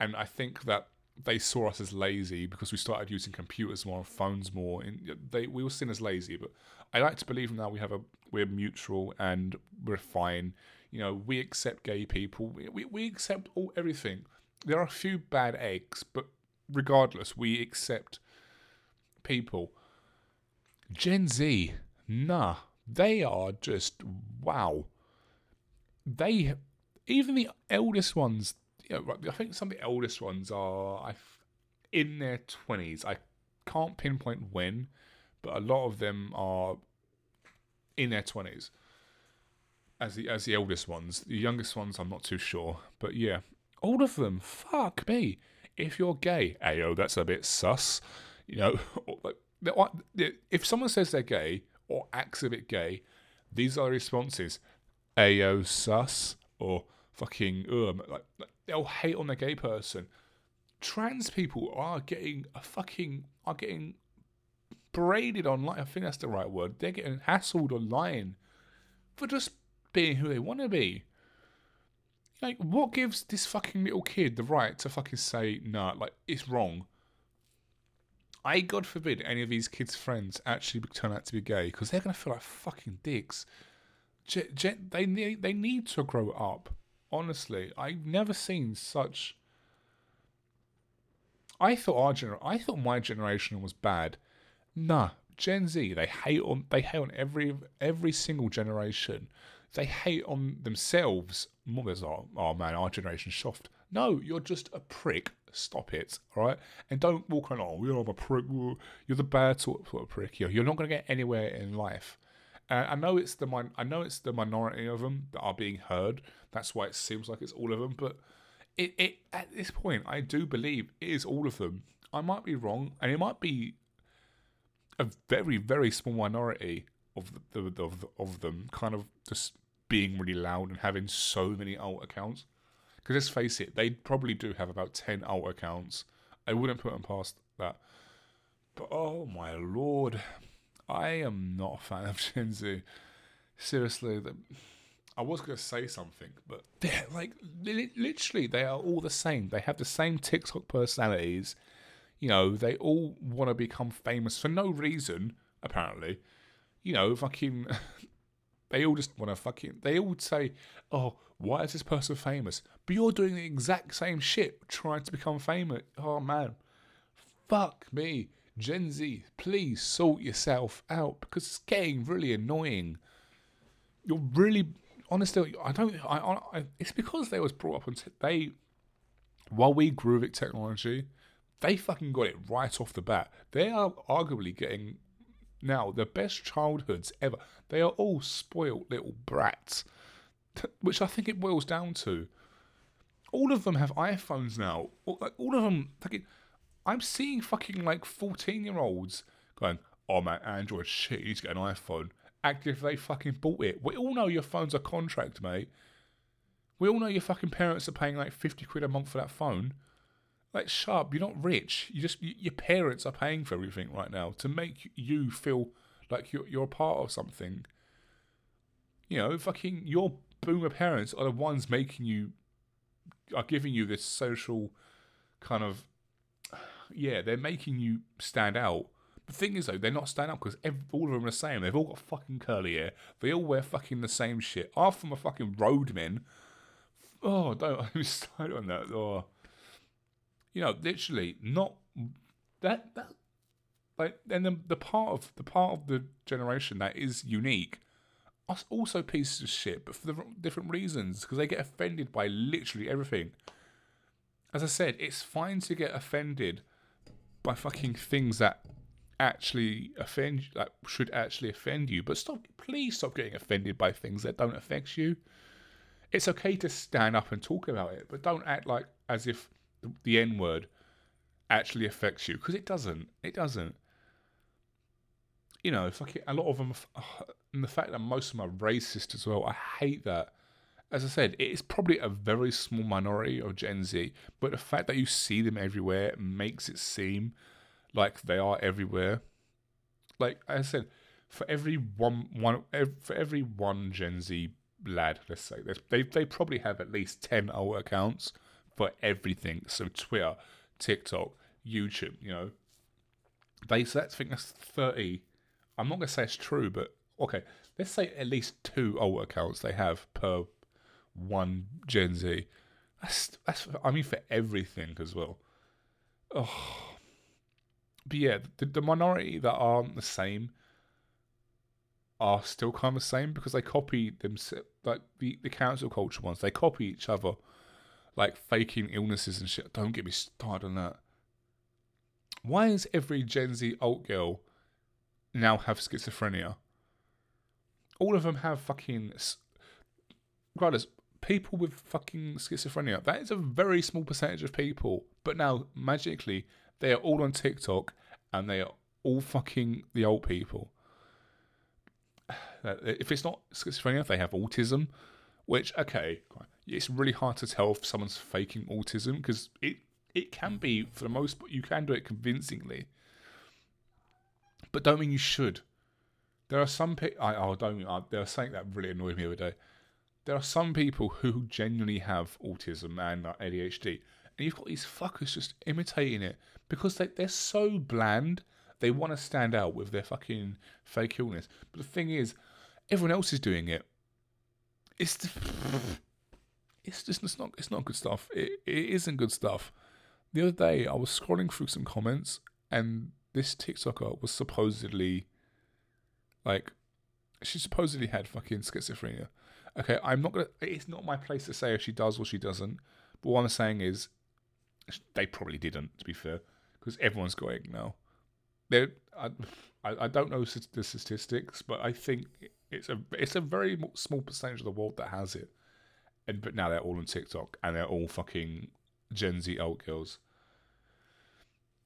And I think that they saw us as lazy because we started using computers more and phones more. And they we were seen as lazy but I like to believe now we have a we're mutual and we're fine. You know we accept gay people. We, we accept all everything. There are a few bad eggs but regardless we accept people. Gen Z nah they are just wow they even the eldest ones you know, I think some of the eldest ones are in their 20s. I can't pinpoint when, but a lot of them are in their 20s. As the as the eldest ones, the youngest ones, I'm not too sure, but yeah, all of them. Fuck me. If you're gay, ayo, that's a bit sus. You know, if someone says they're gay or acts a bit gay, these are responses: ayo, sus, or fucking um, like they'll hate on a gay person. Trans people are getting a fucking are getting braided online. I think that's the right word. They're getting hassled online for just being who they want to be. Like, what gives this fucking little kid the right to fucking say no? Nah, like, it's wrong. I, God forbid, any of these kids' friends actually turn out to be gay because they're gonna feel like fucking dicks. They need they need to grow up. Honestly, I've never seen such. I thought our gener- I thought my generation was bad. Nah, Gen Z they hate on they hate on every every single generation. They hate on themselves. Mothers are oh man, our generation's soft. No, you're just a prick. Stop it, all right? And don't walk around. Oh, you're a prick. You're the bad sort of prick. You're not going to get anywhere in life. Uh, I know it's the min- I know it's the minority of them that are being heard. That's why it seems like it's all of them. But it, it at this point, I do believe it is all of them. I might be wrong, and it might be a very very small minority of the, the of of them kind of just being really loud and having so many alt accounts. Because let's face it, they probably do have about ten alt accounts. I wouldn't put them past that. But oh my lord, I am not a fan of Z. Seriously, the, I was going to say something, but they're like literally they are all the same. They have the same TikTok personalities. You know, they all want to become famous for no reason, apparently. You know, fucking. they all just want to fucking. They all say, "Oh, why is this person famous?" But you're doing the exact same shit, trying to become famous. Oh man, fuck me. Gen Z, please sort yourself out because it's getting really annoying. You're really, honestly, I don't. I, I it's because they was brought up on t- they. While we grew with technology, they fucking got it right off the bat. They are arguably getting now the best childhoods ever. They are all spoiled little brats, which I think it boils down to. All of them have iPhones now. All, like all of them, like I'm seeing fucking like 14 year olds going, oh man, Android shit, you need to get an iPhone. Act if they fucking bought it. We all know your phone's a contract, mate. We all know your fucking parents are paying like 50 quid a month for that phone. Like, sharp, you're not rich. You just, you, your parents are paying for everything right now to make you feel like you're, you're a part of something. You know, fucking, your boomer parents are the ones making you, are giving you this social kind of yeah, they're making you stand out. The thing is, though, they're not standing out because all of them are the same. They've all got fucking curly hair. They all wear fucking the same shit. Half of them are fucking roadmen. Oh, don't I'm start on that. Oh, you know, literally, not that that like. And the the part of the part of the generation that is unique are also pieces of shit, but for the different reasons because they get offended by literally everything. As I said, it's fine to get offended by fucking things that actually offend that should actually offend you, but stop please stop getting offended by things that don't affect you. It's okay to stand up and talk about it, but don't act like as if the N word actually affects you because it doesn't. It doesn't. You know, fucking a lot of them, and the fact that most of them are racist as well. I hate that. As I said, it is probably a very small minority of Gen Z, but the fact that you see them everywhere makes it seem like they are everywhere. Like I said, for every one one for every one Gen Z lad, let's say they they probably have at least ten alt accounts for everything. So Twitter, TikTok, YouTube, you know, they so that's I think that's thirty. I'm not gonna say it's true, but okay, let's say at least two alt accounts they have per one Gen Z. That's that's I mean for everything as well. Oh, but yeah, the, the minority that aren't the same are still kind of the same because they copy them like the the cancel culture ones. They copy each other, like faking illnesses and shit. Don't get me started on that. Why is every Gen Z alt girl now have schizophrenia? All of them have fucking. Regardless, people with fucking schizophrenia. That is a very small percentage of people. But now, magically, they are all on TikTok and they are all fucking the old people. If it's not schizophrenia, they have autism, which, okay, it's really hard to tell if someone's faking autism because it, it can be, for the most part, you can do it convincingly. But don't mean you should. There are some people, I oh, don't, I, there was something that really annoyed me the other day. There are some people who genuinely have autism and ADHD, and you've got these fuckers just imitating it because they, they're so bland. They want to stand out with their fucking fake illness. But the thing is, everyone else is doing it. It's the, it's just it's not it's not good stuff. It it isn't good stuff. The other day I was scrolling through some comments and this TikToker was supposedly like she supposedly had fucking schizophrenia. Okay, I'm not gonna. It's not my place to say if she does or she doesn't. But what I'm saying is, they probably didn't. To be fair, because everyone's it now. There, I, I don't know the statistics, but I think it's a it's a very small percentage of the world that has it. And but now they're all on TikTok and they're all fucking Gen Z alt girls.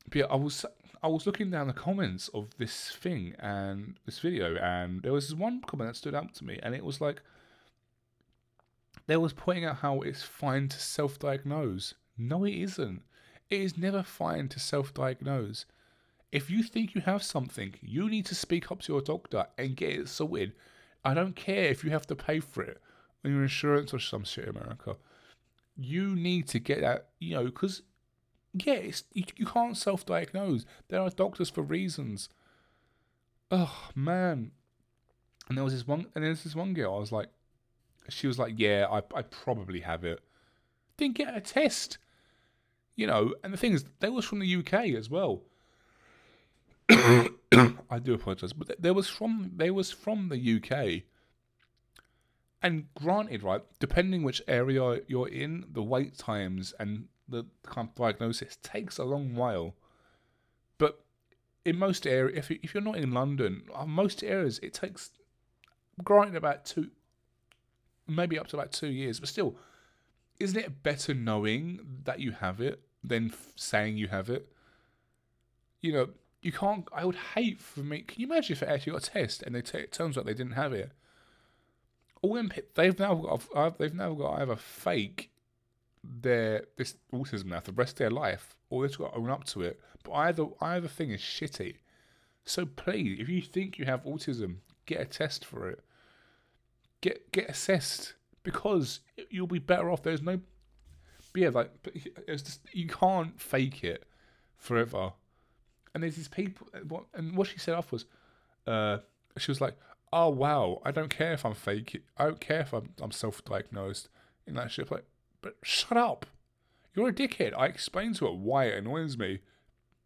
But yeah, I was I was looking down the comments of this thing and this video, and there was one comment that stood out to me, and it was like there was pointing out how it's fine to self-diagnose. No, it isn't. It is never fine to self diagnose. If you think you have something, you need to speak up to your doctor and get it sorted. I don't care if you have to pay for it on your insurance or some shit in America. You need to get that, you know, because, yeah, you, you can't self diagnose. There are doctors for reasons. Oh, man. And there was this one, and there's this one girl, I was like, she was like, yeah, I, I probably have it. Didn't get a test. You know, and the thing is, they was from the UK as well. I do apologize, but they was from they was from the UK. And granted, right, depending which area you're in, the wait times and the kind of diagnosis takes a long while. But in most areas, if if you're not in London, uh, most areas it takes, granted, about two, maybe up to about two years. But still, isn't it better knowing that you have it than f- saying you have it? You know, you can't. I would hate for me. Can you imagine if it actually got a test and they t- it turns out they didn't have it? All them, they've now got. They've now got either fake their this autism now for the rest of their life, or they've got to own up to it. But either either thing is shitty. So please, if you think you have autism, get a test for it. Get get assessed because you'll be better off. There's no, but yeah, like it's just you can't fake it forever. And there's these people, and what she said off was, uh, she was like, "Oh wow, I don't care if I'm fake. I don't care if I'm, I'm self-diagnosed in that shit." Like, but shut up. You're a dickhead. I explained to her why it annoys me.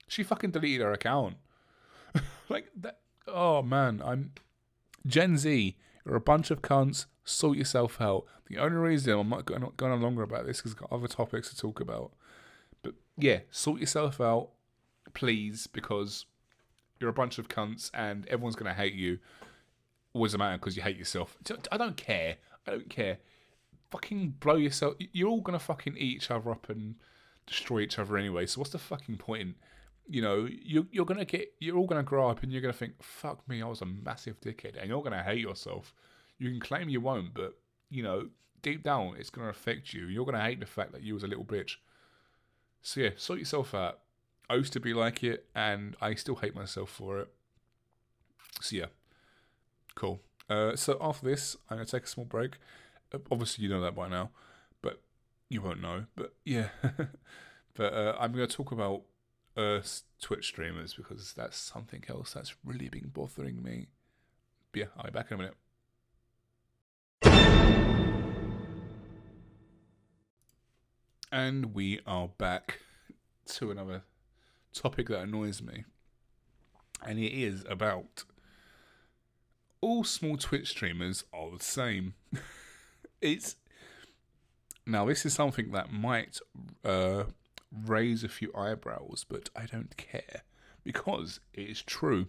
She fucking deleted her account. like that. Oh man, I'm Gen Z You're a bunch of cunts. Sort yourself out. The only reason I'm not going, going on longer about this because I've got other topics to talk about. But yeah, sort yourself out, please, because you're a bunch of cunts and everyone's going to hate you. Does it matter because you hate yourself? I don't care. I don't care. Fucking blow yourself. You're all going to fucking eat each other up and destroy each other anyway. So what's the fucking point? You know, you, you're gonna get, you're all gonna grow up and you're gonna think, "Fuck me, I was a massive dickhead," and you're gonna hate yourself. You can claim you won't, but you know, deep down, it's gonna affect you. You're gonna hate the fact that you was a little bitch. So yeah, sort yourself out. I used to be like it, and I still hate myself for it. So yeah, cool. Uh, so after this, I'm gonna take a small break. Uh, obviously, you know that by now, but you won't know. But yeah, but uh, I'm gonna talk about uh, Twitch streamers because that's something else that's really been bothering me. But yeah, I'll be back in a minute. And we are back to another topic that annoys me. And it is about all small Twitch streamers are the same. it's now this is something that might uh, raise a few eyebrows, but I don't care because it is true.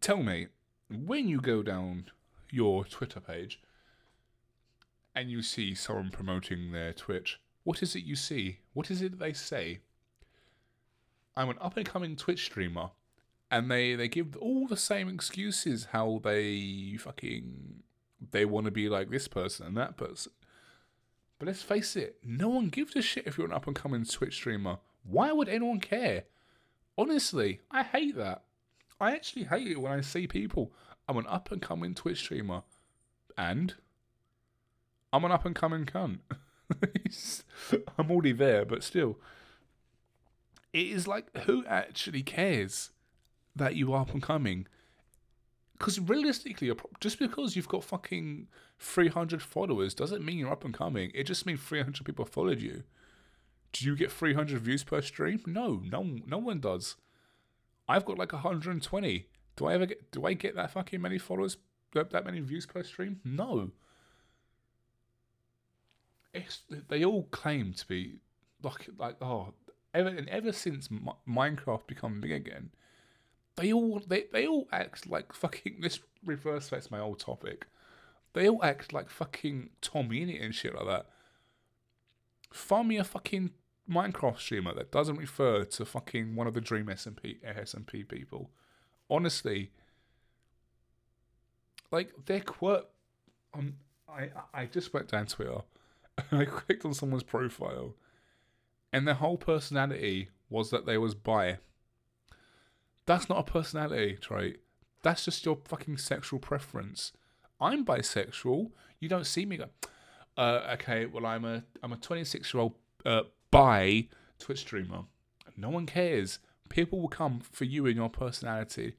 Tell me, when you go down your Twitter page and you see someone promoting their Twitch, what is it you see? What is it they say? I'm an up and coming Twitch streamer, and they, they give all the same excuses how they fucking they want to be like this person and that person. But let's face it, no one gives a shit if you're an up and coming Twitch streamer. Why would anyone care? Honestly, I hate that. I actually hate it when I see people. I'm an up and coming Twitch streamer. And I'm an up and coming cunt. I'm already there, but still. It is like, who actually cares that you are up and coming? Because realistically, just because you've got fucking 300 followers doesn't mean you're up and coming. It just means 300 people followed you. Do you get 300 views per stream? No, no, no one does. I've got like 120. Do I ever get? Do I get that fucking many followers? That, many views per stream? No. It's, they all claim to be like like oh ever and ever since Minecraft become big again, they all they, they all act like fucking this reverse that's my old topic. They all act like fucking TommyInnit and shit like that. Find me a fucking Minecraft streamer that doesn't refer to fucking one of the Dream SMP SMP people. Honestly, like their quirk. Um, I I just went down Twitter and I clicked on someone's profile, and their whole personality was that they was bi. That's not a personality trait. That's just your fucking sexual preference. I'm bisexual. You don't see me go, uh, okay, well, I'm a I'm a 26 year old uh, bi Twitch streamer. No one cares. People will come for you and your personality.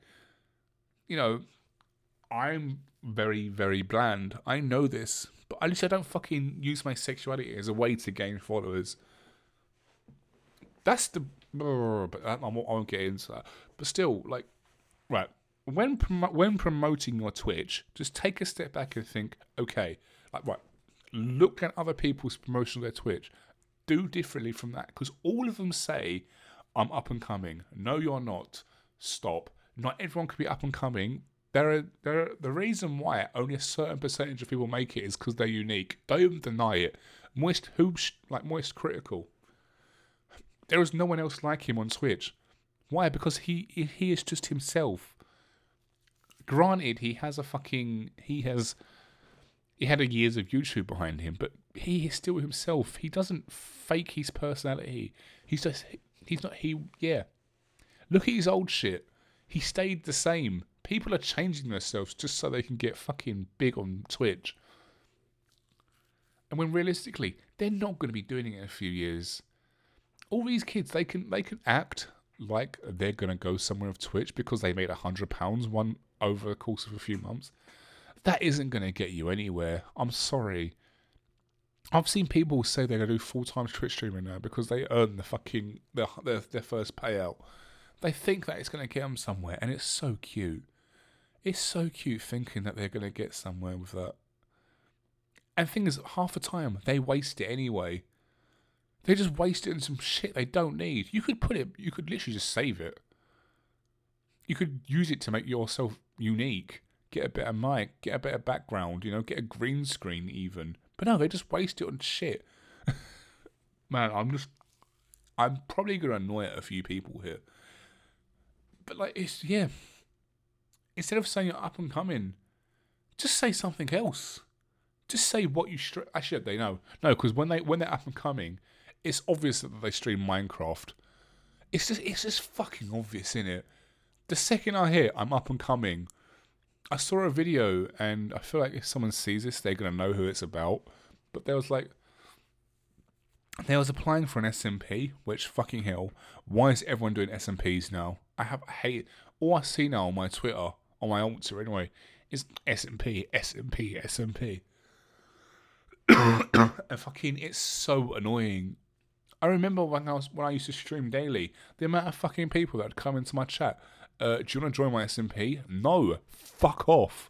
You know, I'm very, very bland. I know this, but at least I don't fucking use my sexuality as a way to gain followers. That's the but I won't get into that. But still, like, right when prom- when promoting your Twitch, just take a step back and think, okay, like right, look at other people's promotion of their Twitch. Do differently from that because all of them say, "I'm up and coming." No, you're not. Stop. Not everyone can be up and coming. There are there are, the reason why only a certain percentage of people make it is because they're unique. Don't deny it. Moist who like Moist critical. There is no one else like him on Twitch. Why? Because he he is just himself. Granted, he has a fucking he has he had a years of YouTube behind him, but he is still himself. He doesn't fake his personality. He's just he's not he yeah. Look at his old shit. He stayed the same. People are changing themselves just so they can get fucking big on Twitch. And when realistically, they're not going to be doing it in a few years all these kids they can they can act like they're gonna go somewhere with Twitch because they made a hundred pounds one over the course of a few months. That isn't gonna get you anywhere. I'm sorry. I've seen people say they're gonna do full time Twitch streaming now because they earn the fucking their, their their first payout. They think that it's gonna get them somewhere, and it's so cute. It's so cute thinking that they're gonna get somewhere with that. And thing is, half the time they waste it anyway. They just waste it in some shit they don't need. You could put it. You could literally just save it. You could use it to make yourself unique. Get a better mic. Get a better background. You know, get a green screen even. But no, they just waste it on shit. Man, I'm just. I'm probably gonna annoy a few people here. But like, it's yeah. Instead of saying you're up and coming, just say something else. Just say what you str- actually they know no because when they when they're up and coming, it's obvious that they stream Minecraft. It's just it's just fucking obvious in it. The second I hear I'm up and coming, I saw a video and I feel like if someone sees this, they're gonna know who it's about. But there was like they was applying for an SMP, which fucking hell, why is everyone doing SMPs now? I have I hate all I see now on my Twitter, on my altar anyway, is SMP, SMP, SMP. and fucking it's so annoying. I remember when I was when I used to stream daily, the amount of fucking people that would come into my chat. Uh, do you want to join my SMP? No, fuck off.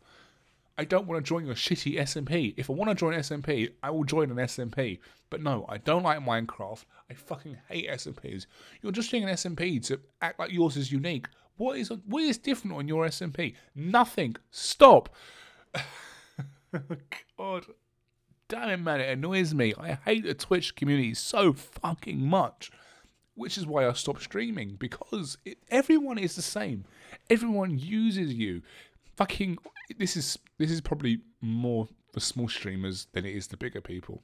I don't want to join your shitty SMP. If I want to join SMP, I will join an SMP. But no, I don't like Minecraft. I fucking hate SMPs. You're just doing an SMP to act like yours is unique. What is what is different on your SMP? Nothing. Stop. God damn it, man, it annoys me. I hate the Twitch community so fucking much. Which is why I stopped streaming because it, everyone is the same. Everyone uses you. Fucking this is this is probably more for small streamers than it is the bigger people.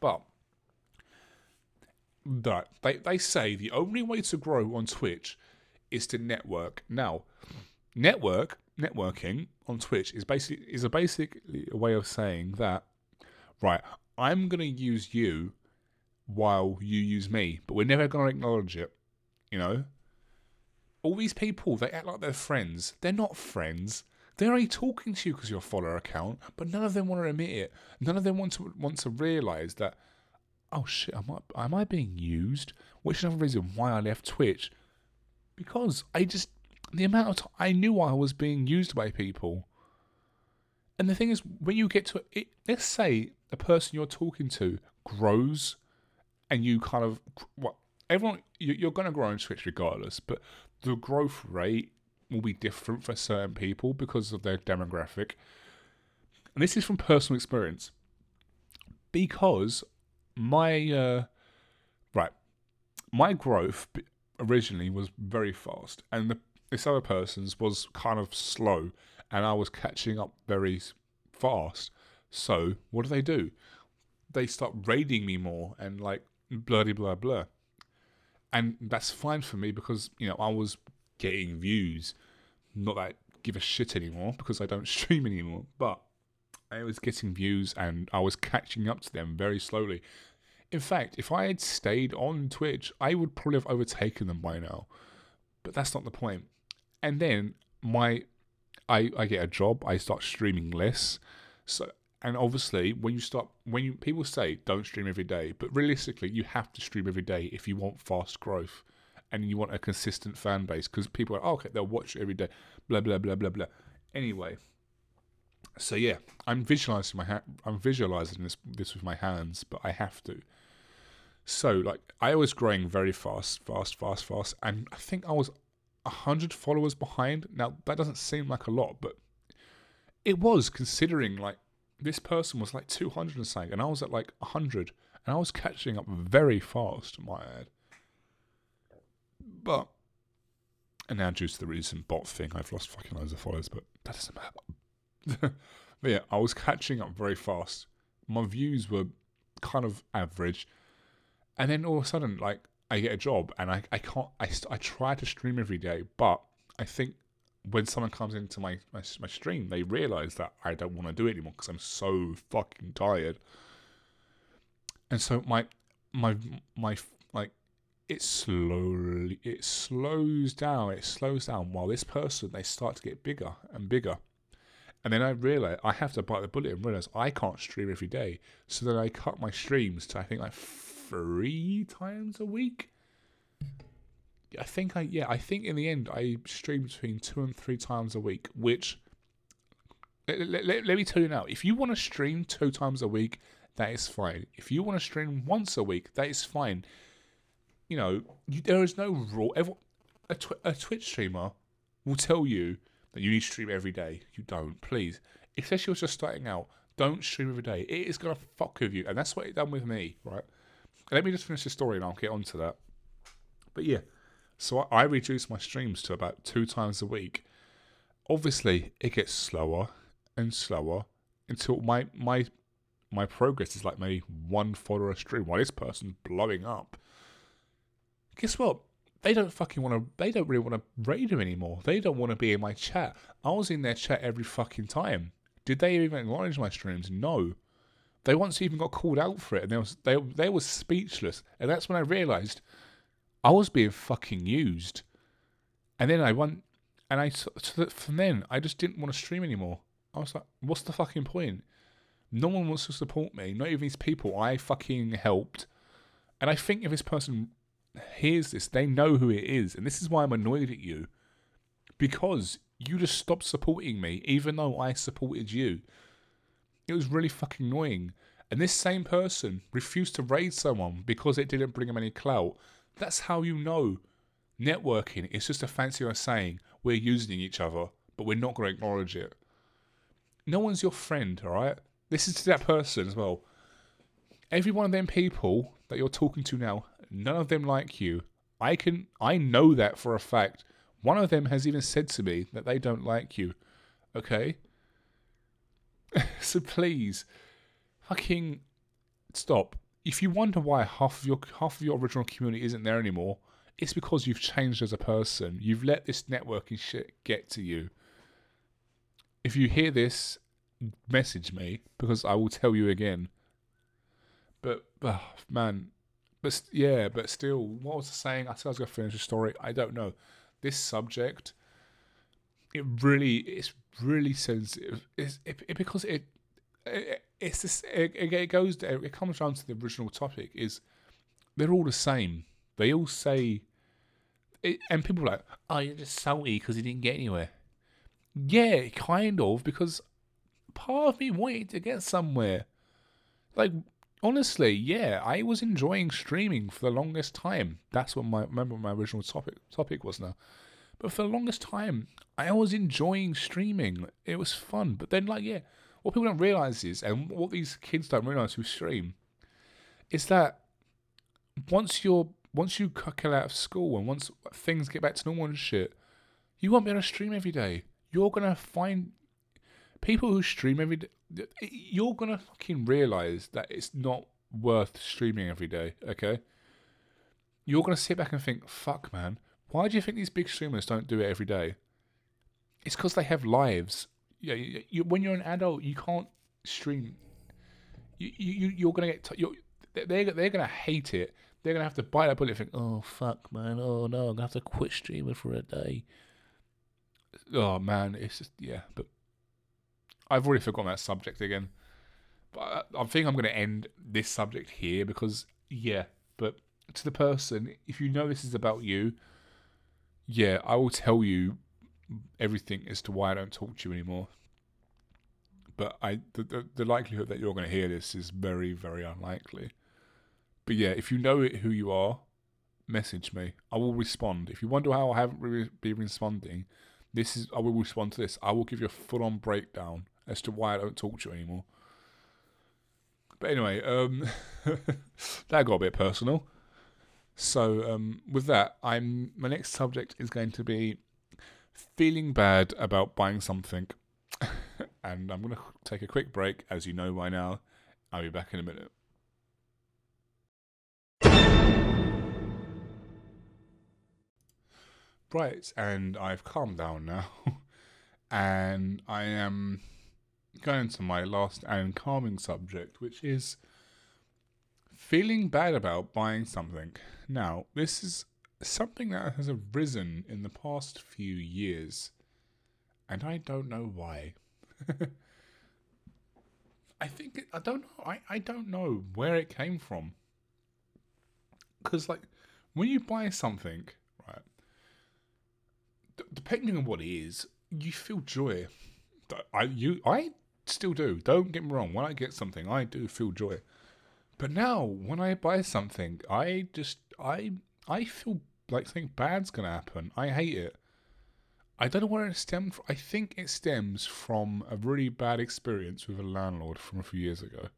But that they they say the only way to grow on Twitch is to network. Now, network networking on Twitch is basically is a basically a way of saying that right, I'm going to use you while you use me, but we're never going to acknowledge it. You know? All these people, they act like they're friends. They're not friends. They're only talking to you because you're a follower account, but none of them want to admit it. None of them want to want to realize that, oh shit, am I, am I being used? Which is another reason why I left Twitch. Because I just, the amount of time, I knew I was being used by people. And the thing is, when you get to it, let's say a person you're talking to grows, and you kind of what everyone you're going to grow on Twitch regardless, but the growth rate will be different for certain people because of their demographic. And this is from personal experience. Because my uh, right, my growth originally was very fast, and the, this other person's was kind of slow and I was catching up very fast. So what do they do? They start raiding me more and like bloody blah blah. And that's fine for me because, you know, I was getting views. Not that I give a shit anymore because I don't stream anymore. But I was getting views and I was catching up to them very slowly. In fact, if I had stayed on Twitch, I would probably have overtaken them by now. But that's not the point. And then my I, I get a job, I start streaming less. So and obviously when you start when you people say don't stream every day, but realistically you have to stream every day if you want fast growth and you want a consistent fan base because people are oh, okay they'll watch every day blah blah blah blah blah anyway so yeah i'm visualizing my ha- i'm visualizing this this with my hands but i have to so like i was growing very fast fast fast fast and i think i was 100 followers behind. Now, that doesn't seem like a lot, but it was considering like this person was like 200 and something, and I was at like 100, and I was catching up very fast, my ad. But, and now due to the recent bot thing, I've lost fucking loads of followers, but that doesn't matter. but yeah, I was catching up very fast. My views were kind of average. And then all of a sudden, like, I get a job and I, I can't I, I try to stream every day but I think when someone comes into my, my, my stream they realize that I don't want to do it anymore because I'm so fucking tired. And so my my my like it slowly it slows down it slows down while this person they start to get bigger and bigger. And then I realize I have to bite the bullet and realize I can't stream every day. So then I cut my streams to I think like three times a week. I think I yeah I think in the end I stream between two and three times a week, which let, let, let, me tell you now. If you want to stream two times a week, that is fine. If you want to stream once a week, that is fine. You know, you, there is no rule. A, tw- a Twitch streamer will tell you that you need to stream every day. You don't, please. Especially if you're just starting out, don't stream every day. It is gonna fuck with you, and that's what it done with me, right? Let me just finish the story, and I'll get onto that. But yeah, so I, I reduced my streams to about two times a week. Obviously, it gets slower and slower until my my my progress is like maybe one follower stream while this person's blowing up. Guess what? They don't fucking want to. They don't really want to raid him anymore. They don't want to be in my chat. I was in their chat every fucking time. Did they even acknowledge my streams? No. They once even got called out for it, and they was they they was speechless. And that's when I realised I was being fucking used. And then I went, and I so that from then I just didn't want to stream anymore. I was like, what's the fucking point? No one wants to support me. Not even these people I fucking helped. And I think if this person hears this, they know who it is, and this is why I'm annoyed at you because you just stopped supporting me, even though I supported you. It was really fucking annoying. And this same person refused to raid someone because it didn't bring him any clout. That's how you know networking is just a fancy way of saying we're using each other, but we're not going to acknowledge it. No one's your friend, alright? This is to that person as well. Every one of them people that you're talking to now, none of them like you. I can I know that for a fact one of them has even said to me that they don't like you. Okay? so please, fucking stop. If you wonder why half of your half of your original community isn't there anymore, it's because you've changed as a person. You've let this networking shit get to you. If you hear this, message me because I will tell you again. But oh, man, but yeah, but still, what was I saying? I said I was to finish the story. I don't know this subject, it really it's really sensitive. It's it, it because it Eh, it's this it, it goes it comes down to the original topic is they're all the same. They all say, it, and people are like, "Oh, you're just salty because you didn't get anywhere." Yeah, kind of because part of me wanted to get somewhere. Like honestly, yeah, I was enjoying streaming for the longest time. That's what my remember what my original topic topic was now. But for the longest time, I was enjoying streaming. It was fun. But then, like, yeah, what people don't realize is, and what these kids don't realize who stream, is that once you're once you cut out of school and once things get back to normal and shit, you won't be able to stream every day. You're gonna find people who stream every day you're gonna fucking realize that it's not worth streaming every day. Okay, you're gonna sit back and think, "Fuck, man, why do you think these big streamers don't do it every day?" It's because they have lives. Yeah, you, you, when you're an adult, you can't stream. You, you you're gonna get t- you're, they're they're gonna hate it. They're gonna have to bite that bullet and think, "Oh fuck, man, oh no, I'm gonna have to quit streaming for a day." Oh man, it's just yeah, but I've already forgotten that subject again. But I, think I'm to end this subject here because, yeah, but to the person, if you know this is about you, yeah, I will tell you everything as to why I don't talk to you anymore. But I, the, the, the likelihood that you're going to hear this is very, very unlikely. But yeah, if you know it, who you are, message me. I will respond. If you wonder how I haven't really been responding, this is I will respond to this. I will give you a full on breakdown as to why I don't talk to you anymore. But anyway, um, that got a bit personal. So um, with that, I'm my next subject is going to be feeling bad about buying something, and I'm going to take a quick break. As you know by now, I'll be back in a minute. Right, and I've calmed down now, and I am going to my last and calming subject, which is feeling bad about buying something. Now, this is something that has arisen in the past few years, and I don't know why. I think I don't know. I, I don't know where it came from. Because like when you buy something, right? D- depending on what it is, you feel joy I you I still do. Don't get me wrong. When I get something, I do feel joy. But now, when I buy something, I just I I feel like something bad's gonna happen. I hate it. I don't know where it stems from. I think it stems from a really bad experience with a landlord from a few years ago.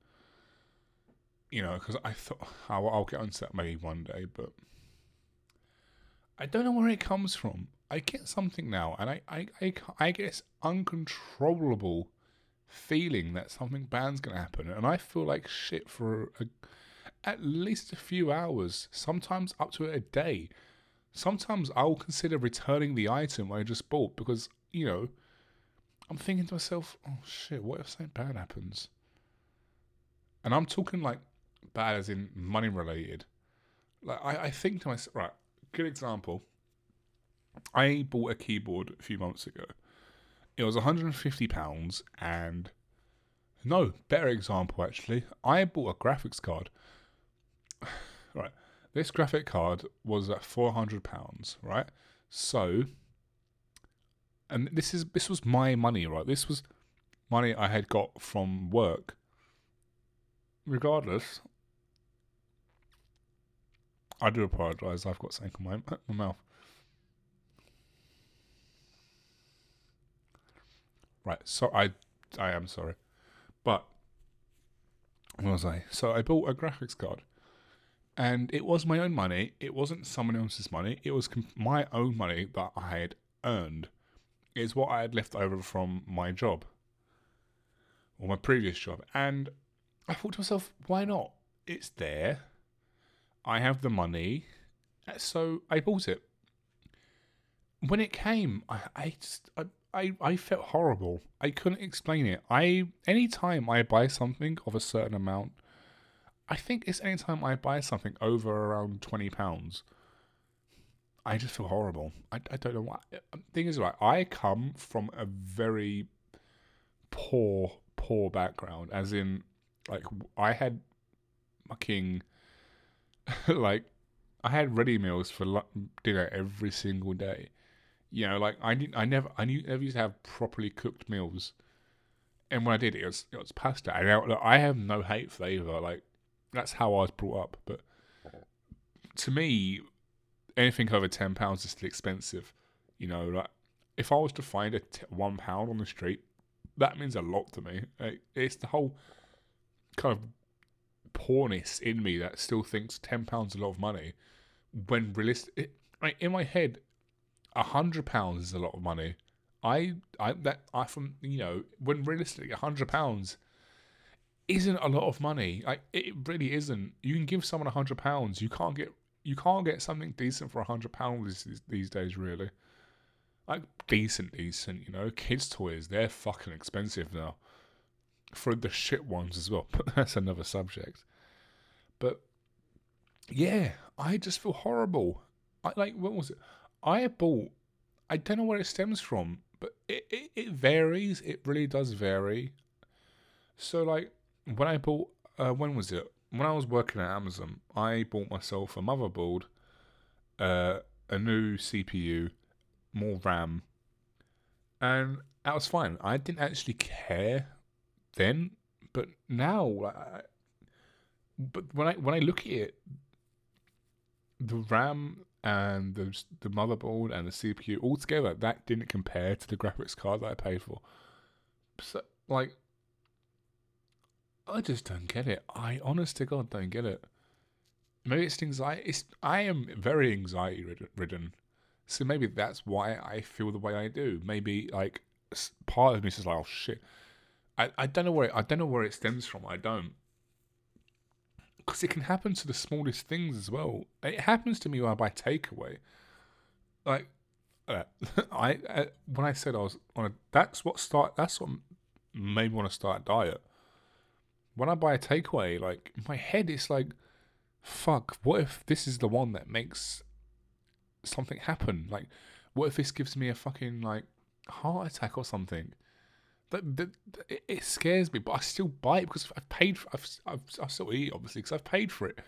You know, because I thought I'll, I'll get onto that maybe one day, but I don't know where it comes from. I get something now, and I, I, I, I get uncontrollable feeling that something bad's going to happen, and I feel like shit for a, at least a few hours, sometimes up to a day. Sometimes I'll consider returning the item I just bought because, you know, I'm thinking to myself, oh shit, what if something bad happens? And I'm talking like bad as in money related. Like I, I think to myself, right, good example. I bought a keyboard a few months ago. It was 150 pounds, and no better example actually. I bought a graphics card. right, this graphic card was at 400 pounds. Right, so, and this is this was my money. Right, this was money I had got from work. Regardless, I do apologise. I've got something in my, my mouth. Right, so I I am sorry. But what was I? So I bought a graphics card. And it was my own money. It wasn't someone else's money. It was my own money that I had earned. It's what I had left over from my job or my previous job. And I thought to myself, why not? It's there. I have the money. Uh, so I bought it. When it came, I, I just, I, I, I felt horrible. I couldn't explain it. I any time I buy something of a certain amount, I think it's anytime I buy something over around twenty pounds. I just feel horrible. I, I don't know why. Um, thing is, right, I come from a very poor, poor background. As in, like, I had fucking, like, I had ready meals for dinner every single day. You know, like I didn't, I never, I knew, never used to have properly cooked meals, and when I did, it was it was pasta. And look, I have no hate for either. Like that's how I was brought up. But to me, anything over ten pounds is still expensive. You know, like if I was to find a t- one pound on the street, that means a lot to me. Like, it's the whole kind of poorness in me that still thinks ten pounds a lot of money, when realistic. In my head, a hundred pounds is a lot of money. I I that I from you know when realistically a hundred pounds isn't a lot of money. Like it really isn't. You can give someone a hundred pounds. You can't get you can't get something decent for a hundred pounds these, days. Really, like decent, decent. You know, kids' toys they're fucking expensive now. For the shit ones as well, but that's another subject. But yeah, I just feel horrible. I like what was it? I bought. I don't know where it stems from, but it, it, it varies. It really does vary. So like when I bought, uh, when was it? When I was working at Amazon, I bought myself a motherboard, uh, a new CPU, more RAM, and that was fine. I didn't actually care then, but now, like, but when I when I look at it, the RAM and the the motherboard and the CPU all together, that didn't compare to the graphics card that I paid for. So like I just don't get it. I honest to God don't get it. Maybe it's anxiety. It's I am very anxiety ridden, so maybe that's why I feel the way I do. Maybe like part of me is like, oh shit. I, I don't know where it, I don't know where it stems from. I don't because it can happen to the smallest things as well. It happens to me when I buy takeaway. Like, uh, I uh, when I said I was on a, that's what start. That's what made me want to start a diet. When I buy a takeaway, like my head is like, fuck. What if this is the one that makes something happen? Like, what if this gives me a fucking like heart attack or something? that, that, it scares me, but I still buy it because I've paid. For, I've, I've I still eat obviously because I've paid for it.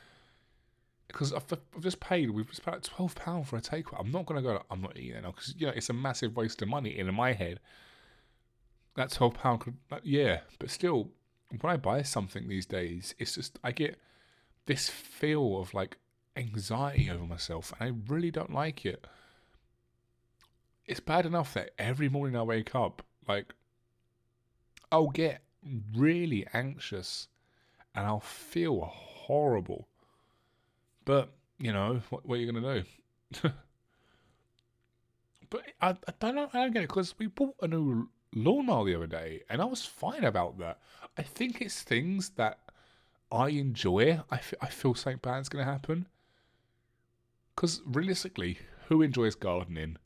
Because I've, I've just paid. We've just paid twelve pound for a takeaway. I'm not gonna go. I'm not eating it now because you know it's a massive waste of money in my head. that twelve pound could yeah, but still, when I buy something these days, it's just I get this feel of like anxiety over myself, and I really don't like it. It's bad enough that every morning I wake up, like, I'll get really anxious and I'll feel horrible. But, you know, what, what are you going to do? but I, I don't know, I don't get it because we bought a new lawnmower the other day and I was fine about that. I think it's things that I enjoy. I, f- I feel something bad's going to happen. Because realistically, who enjoys gardening?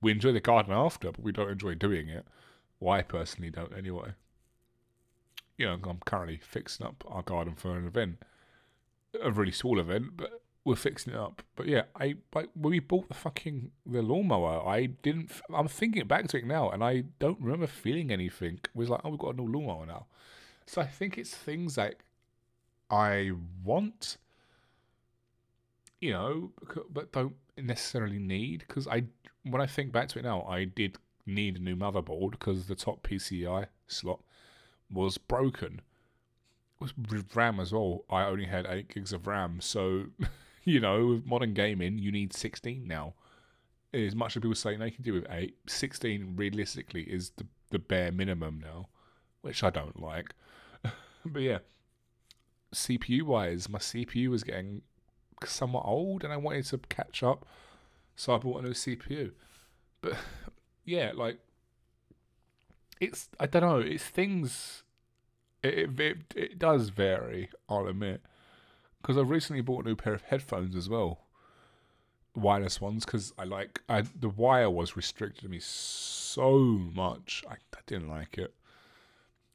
We enjoy the garden after, but we don't enjoy doing it. Well, I personally don't anyway. You know, I'm currently fixing up our garden for an event, a really small event, but we're fixing it up. But yeah, I like when we bought the fucking the lawnmower, I didn't. I'm thinking back to it now, and I don't remember feeling anything. It was like, oh, we've got a new lawnmower now. So I think it's things like I want, you know, but don't necessarily need. Because I, when I think back to it now, I did need a new motherboard because the top PCI slot was broken. With RAM as well, I only had eight gigs of RAM, so you know, with modern gaming, you need 16 now. As much as people say they can do with 8, 16 realistically is the, the bare minimum now, which I don't like. but yeah, CPU wise, my CPU was getting somewhat old and I wanted to catch up, so I bought a new CPU. But yeah, like, it's, I don't know, it's things, it, it, it does vary, I'll admit because I've recently bought a new pair of headphones as well, wireless ones. Because I like I the wire was restricted to me so much, I, I didn't like it.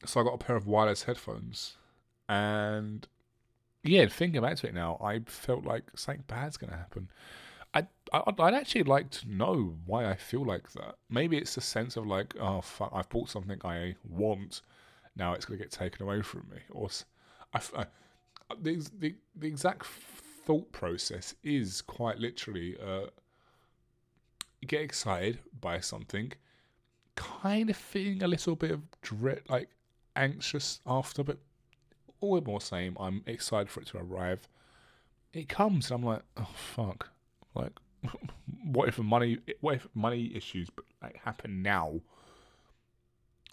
So I got a pair of wireless headphones, and yeah, thinking back to it now, I felt like something bad's gonna happen. I, I'd, I'd actually like to know why I feel like that. Maybe it's a sense of like, oh fuck, I've bought something I want, now it's gonna get taken away from me, or I, I the, the, the exact thought process is quite literally uh, get excited by something, kind of feeling a little bit of dread, like anxious after, but all the more same, I'm excited for it to arrive. It comes, and I'm like, oh fuck, like, what if money, what if money issues, like happen now?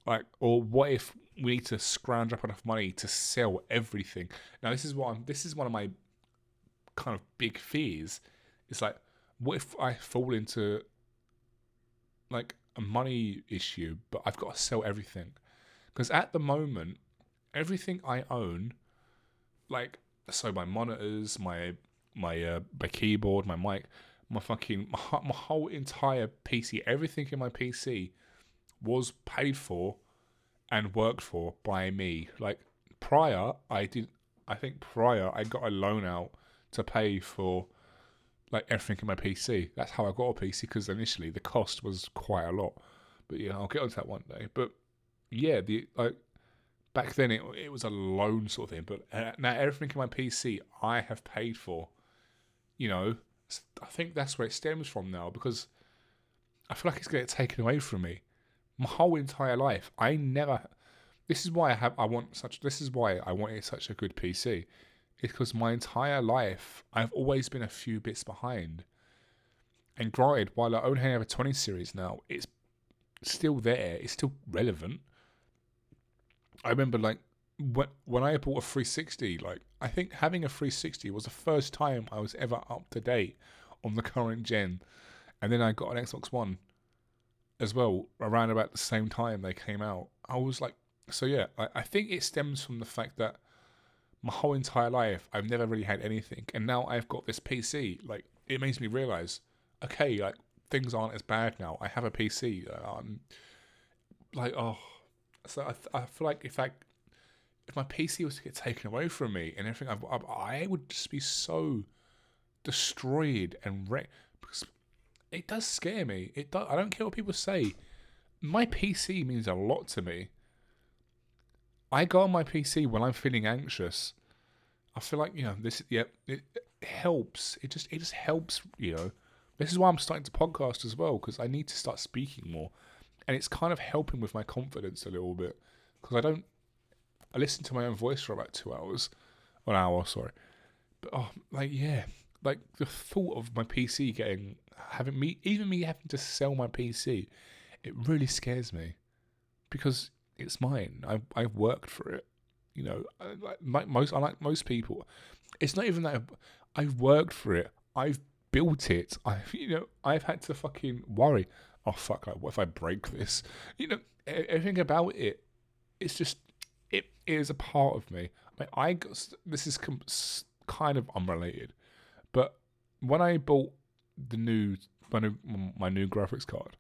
Like, or what if we need to scrounge up enough money to sell everything? Now, this is what I'm, this is one of my kind of big fears. It's like, what if I fall into like a money issue, but I've got to sell everything? Because at the moment, everything I own, like so my monitors, my my uh, my keyboard, my mic, my fucking my, my whole entire PC, everything in my PC was paid for and worked for by me. Like prior, I did. I think prior I got a loan out to pay for like everything in my PC. That's how I got a PC because initially the cost was quite a lot. But yeah, I'll get onto that one day. But yeah, the like back then it it was a loan sort of thing. But uh, now everything in my PC I have paid for. You know, I think that's where it stems from now because I feel like it's going to get taken away from me my whole entire life. I never. This is why I have. I want such. This is why I wanted such a good PC. It's because my entire life I've always been a few bits behind. And granted, while I only have a 20 series now, it's still there. It's still relevant. I remember like when when I bought a 360, like I think having a 360 was the first time I was ever up to date on the current gen. And then I got an Xbox One as well around about the same time they came out. I was like, so yeah, I, I think it stems from the fact that my whole entire life I've never really had anything, and now I've got this PC. Like it makes me realize, okay, like things aren't as bad now. I have a PC. Um, like oh, so I, I feel like if I if my PC was to get taken away from me and everything, I've, I, I would just be so destroyed and wrecked because it does scare me. It does, I don't care what people say. My PC means a lot to me. I go on my PC when I'm feeling anxious. I feel like you know this. Yeah, it, it helps. It just it just helps. You know, this is why I'm starting to podcast as well because I need to start speaking more. And it's kind of helping with my confidence a little bit because I don't. I listen to my own voice for about two hours, an hour, sorry. But oh, like yeah, like the thought of my PC getting having me, even me having to sell my PC, it really scares me because it's mine. I I worked for it. You know, like most I like most people. It's not even that I've worked for it. I've built it. I've you know I've had to fucking worry. Oh fuck! Like, what if I break this? You know, everything about it. It's just it is a part of me. I mean, I got, this is com- kind of unrelated, but when I bought the new my new my new graphics card,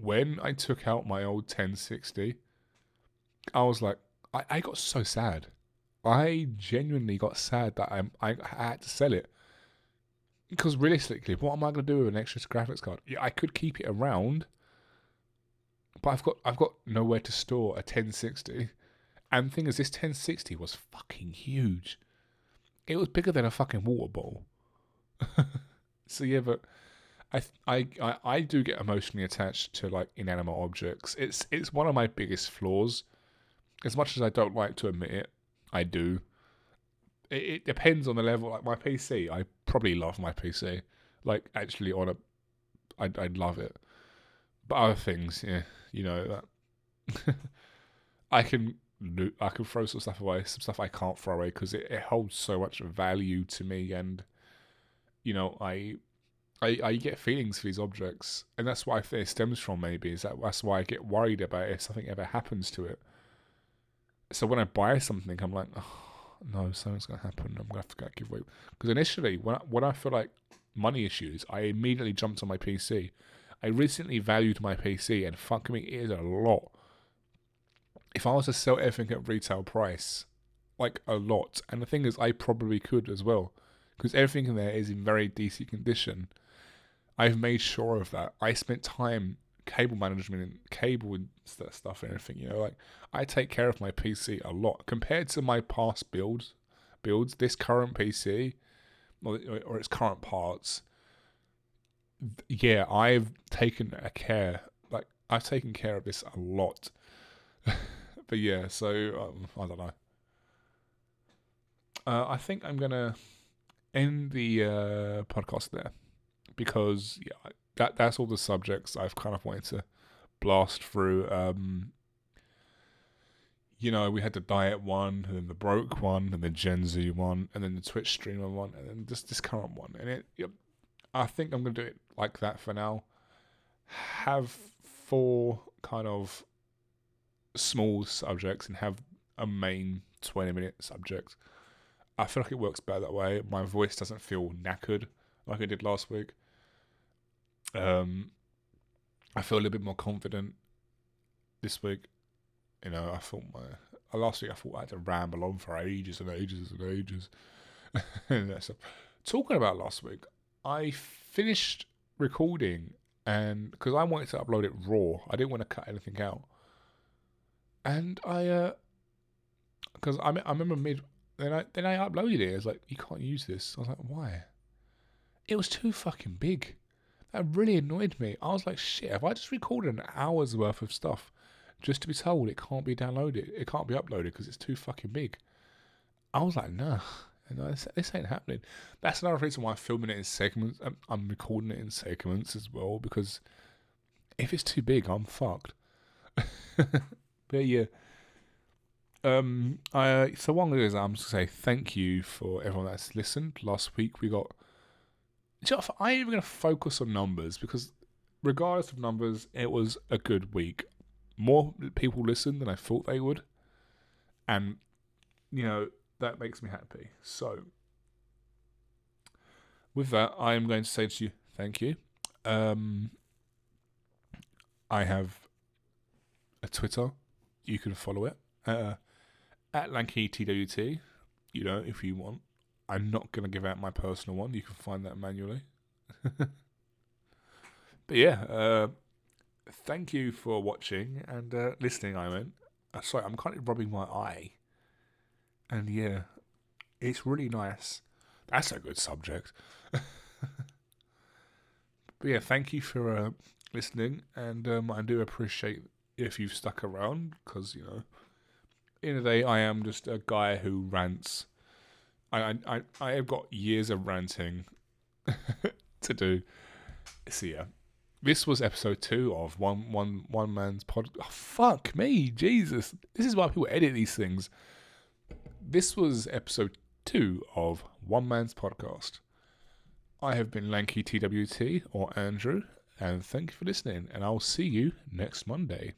when I took out my old 1060, I was like, I, I got so sad. I genuinely got sad that I I had to sell it because realistically, what am I going to do with an extra graphics card? Yeah, I could keep it around, but I've got I've got nowhere to store a 1060. And the thing is, this 1060 was fucking huge. It was bigger than a fucking water bowl. so yeah, but I, I I I do get emotionally attached to like inanimate objects. It's it's one of my biggest flaws. As much as I don't like to admit it, I do. It, it depends on the level. Like my PC, I probably love my PC. Like actually, on a, I I love it. But other things, yeah, you know that I can I can throw some stuff away, some stuff I can't throw away because it, it holds so much value to me, and you know I I, I get feelings for these objects, and that's why it stems from. Maybe is that that's why I get worried about if something ever happens to it. So when I buy something, I'm like, oh, no, something's gonna happen. I'm gonna have to give away. Because initially, when I, when I feel like money issues, I immediately jumped on my PC. I recently valued my PC, and fuck me, it is a lot. If I was to sell everything at retail price, like a lot, and the thing is, I probably could as well, because everything in there is in very decent condition I've made sure of that. I spent time cable management and cable and stuff and everything. You know, like I take care of my PC a lot compared to my past builds. Builds this current PC or, or its current parts. Yeah, I've taken a care. Like I've taken care of this a lot. but yeah, so um, I don't know. Uh, I think I'm gonna end the uh, podcast there because yeah, that that's all the subjects I've kind of wanted to blast through. Um, you know, we had the diet one, and then the broke one, and the Gen Z one, and then the Twitch streamer one, and then this this current one. And it, yep, I think I'm gonna do it like that for now. Have four kind of small subjects and have a main 20 minute subject. I feel like it works better that way. My voice doesn't feel knackered like I did last week. Um, I feel a little bit more confident this week. You know, I thought my uh, last week I thought I had to ramble on for ages and ages and ages. so, talking about last week, I finished recording and because I wanted to upload it raw, I didn't want to cut anything out. And I, uh, because I, I remember mid then I then I uploaded it. I was like, you can't use this. I was like, why? It was too fucking big. That really annoyed me. I was like, shit, have I just recorded an hour's worth of stuff just to be told it can't be downloaded, it can't be uploaded because it's too fucking big? I was like, nah, this, this ain't happening. That's another reason why I'm filming it in segments. I'm, I'm recording it in segments as well because if it's too big, I'm fucked. but yeah. Um, I so one of those I'm just gonna say thank you for everyone that's listened. Last week we got I'm even going to focus on numbers because, regardless of numbers, it was a good week. More people listened than I thought they would, and you know that makes me happy. So, with that, I am going to say to you, thank you. Um, I have a Twitter. You can follow it uh, at LankyTWT. You know, if you want. I'm not going to give out my personal one. You can find that manually. but yeah, uh, thank you for watching and uh, listening. I mean, uh, sorry, I'm kind of rubbing my eye, and yeah, it's really nice. That's a good subject. but yeah, thank you for uh, listening, and um, I do appreciate if you've stuck around because you know, in a day, I am just a guy who rants. I I I have got years of ranting to do. So yeah, this was episode two of one one one man's pod. Oh, fuck me, Jesus! This is why people edit these things. This was episode two of one man's podcast. I have been Lanky TWT or Andrew, and thank you for listening. And I'll see you next Monday.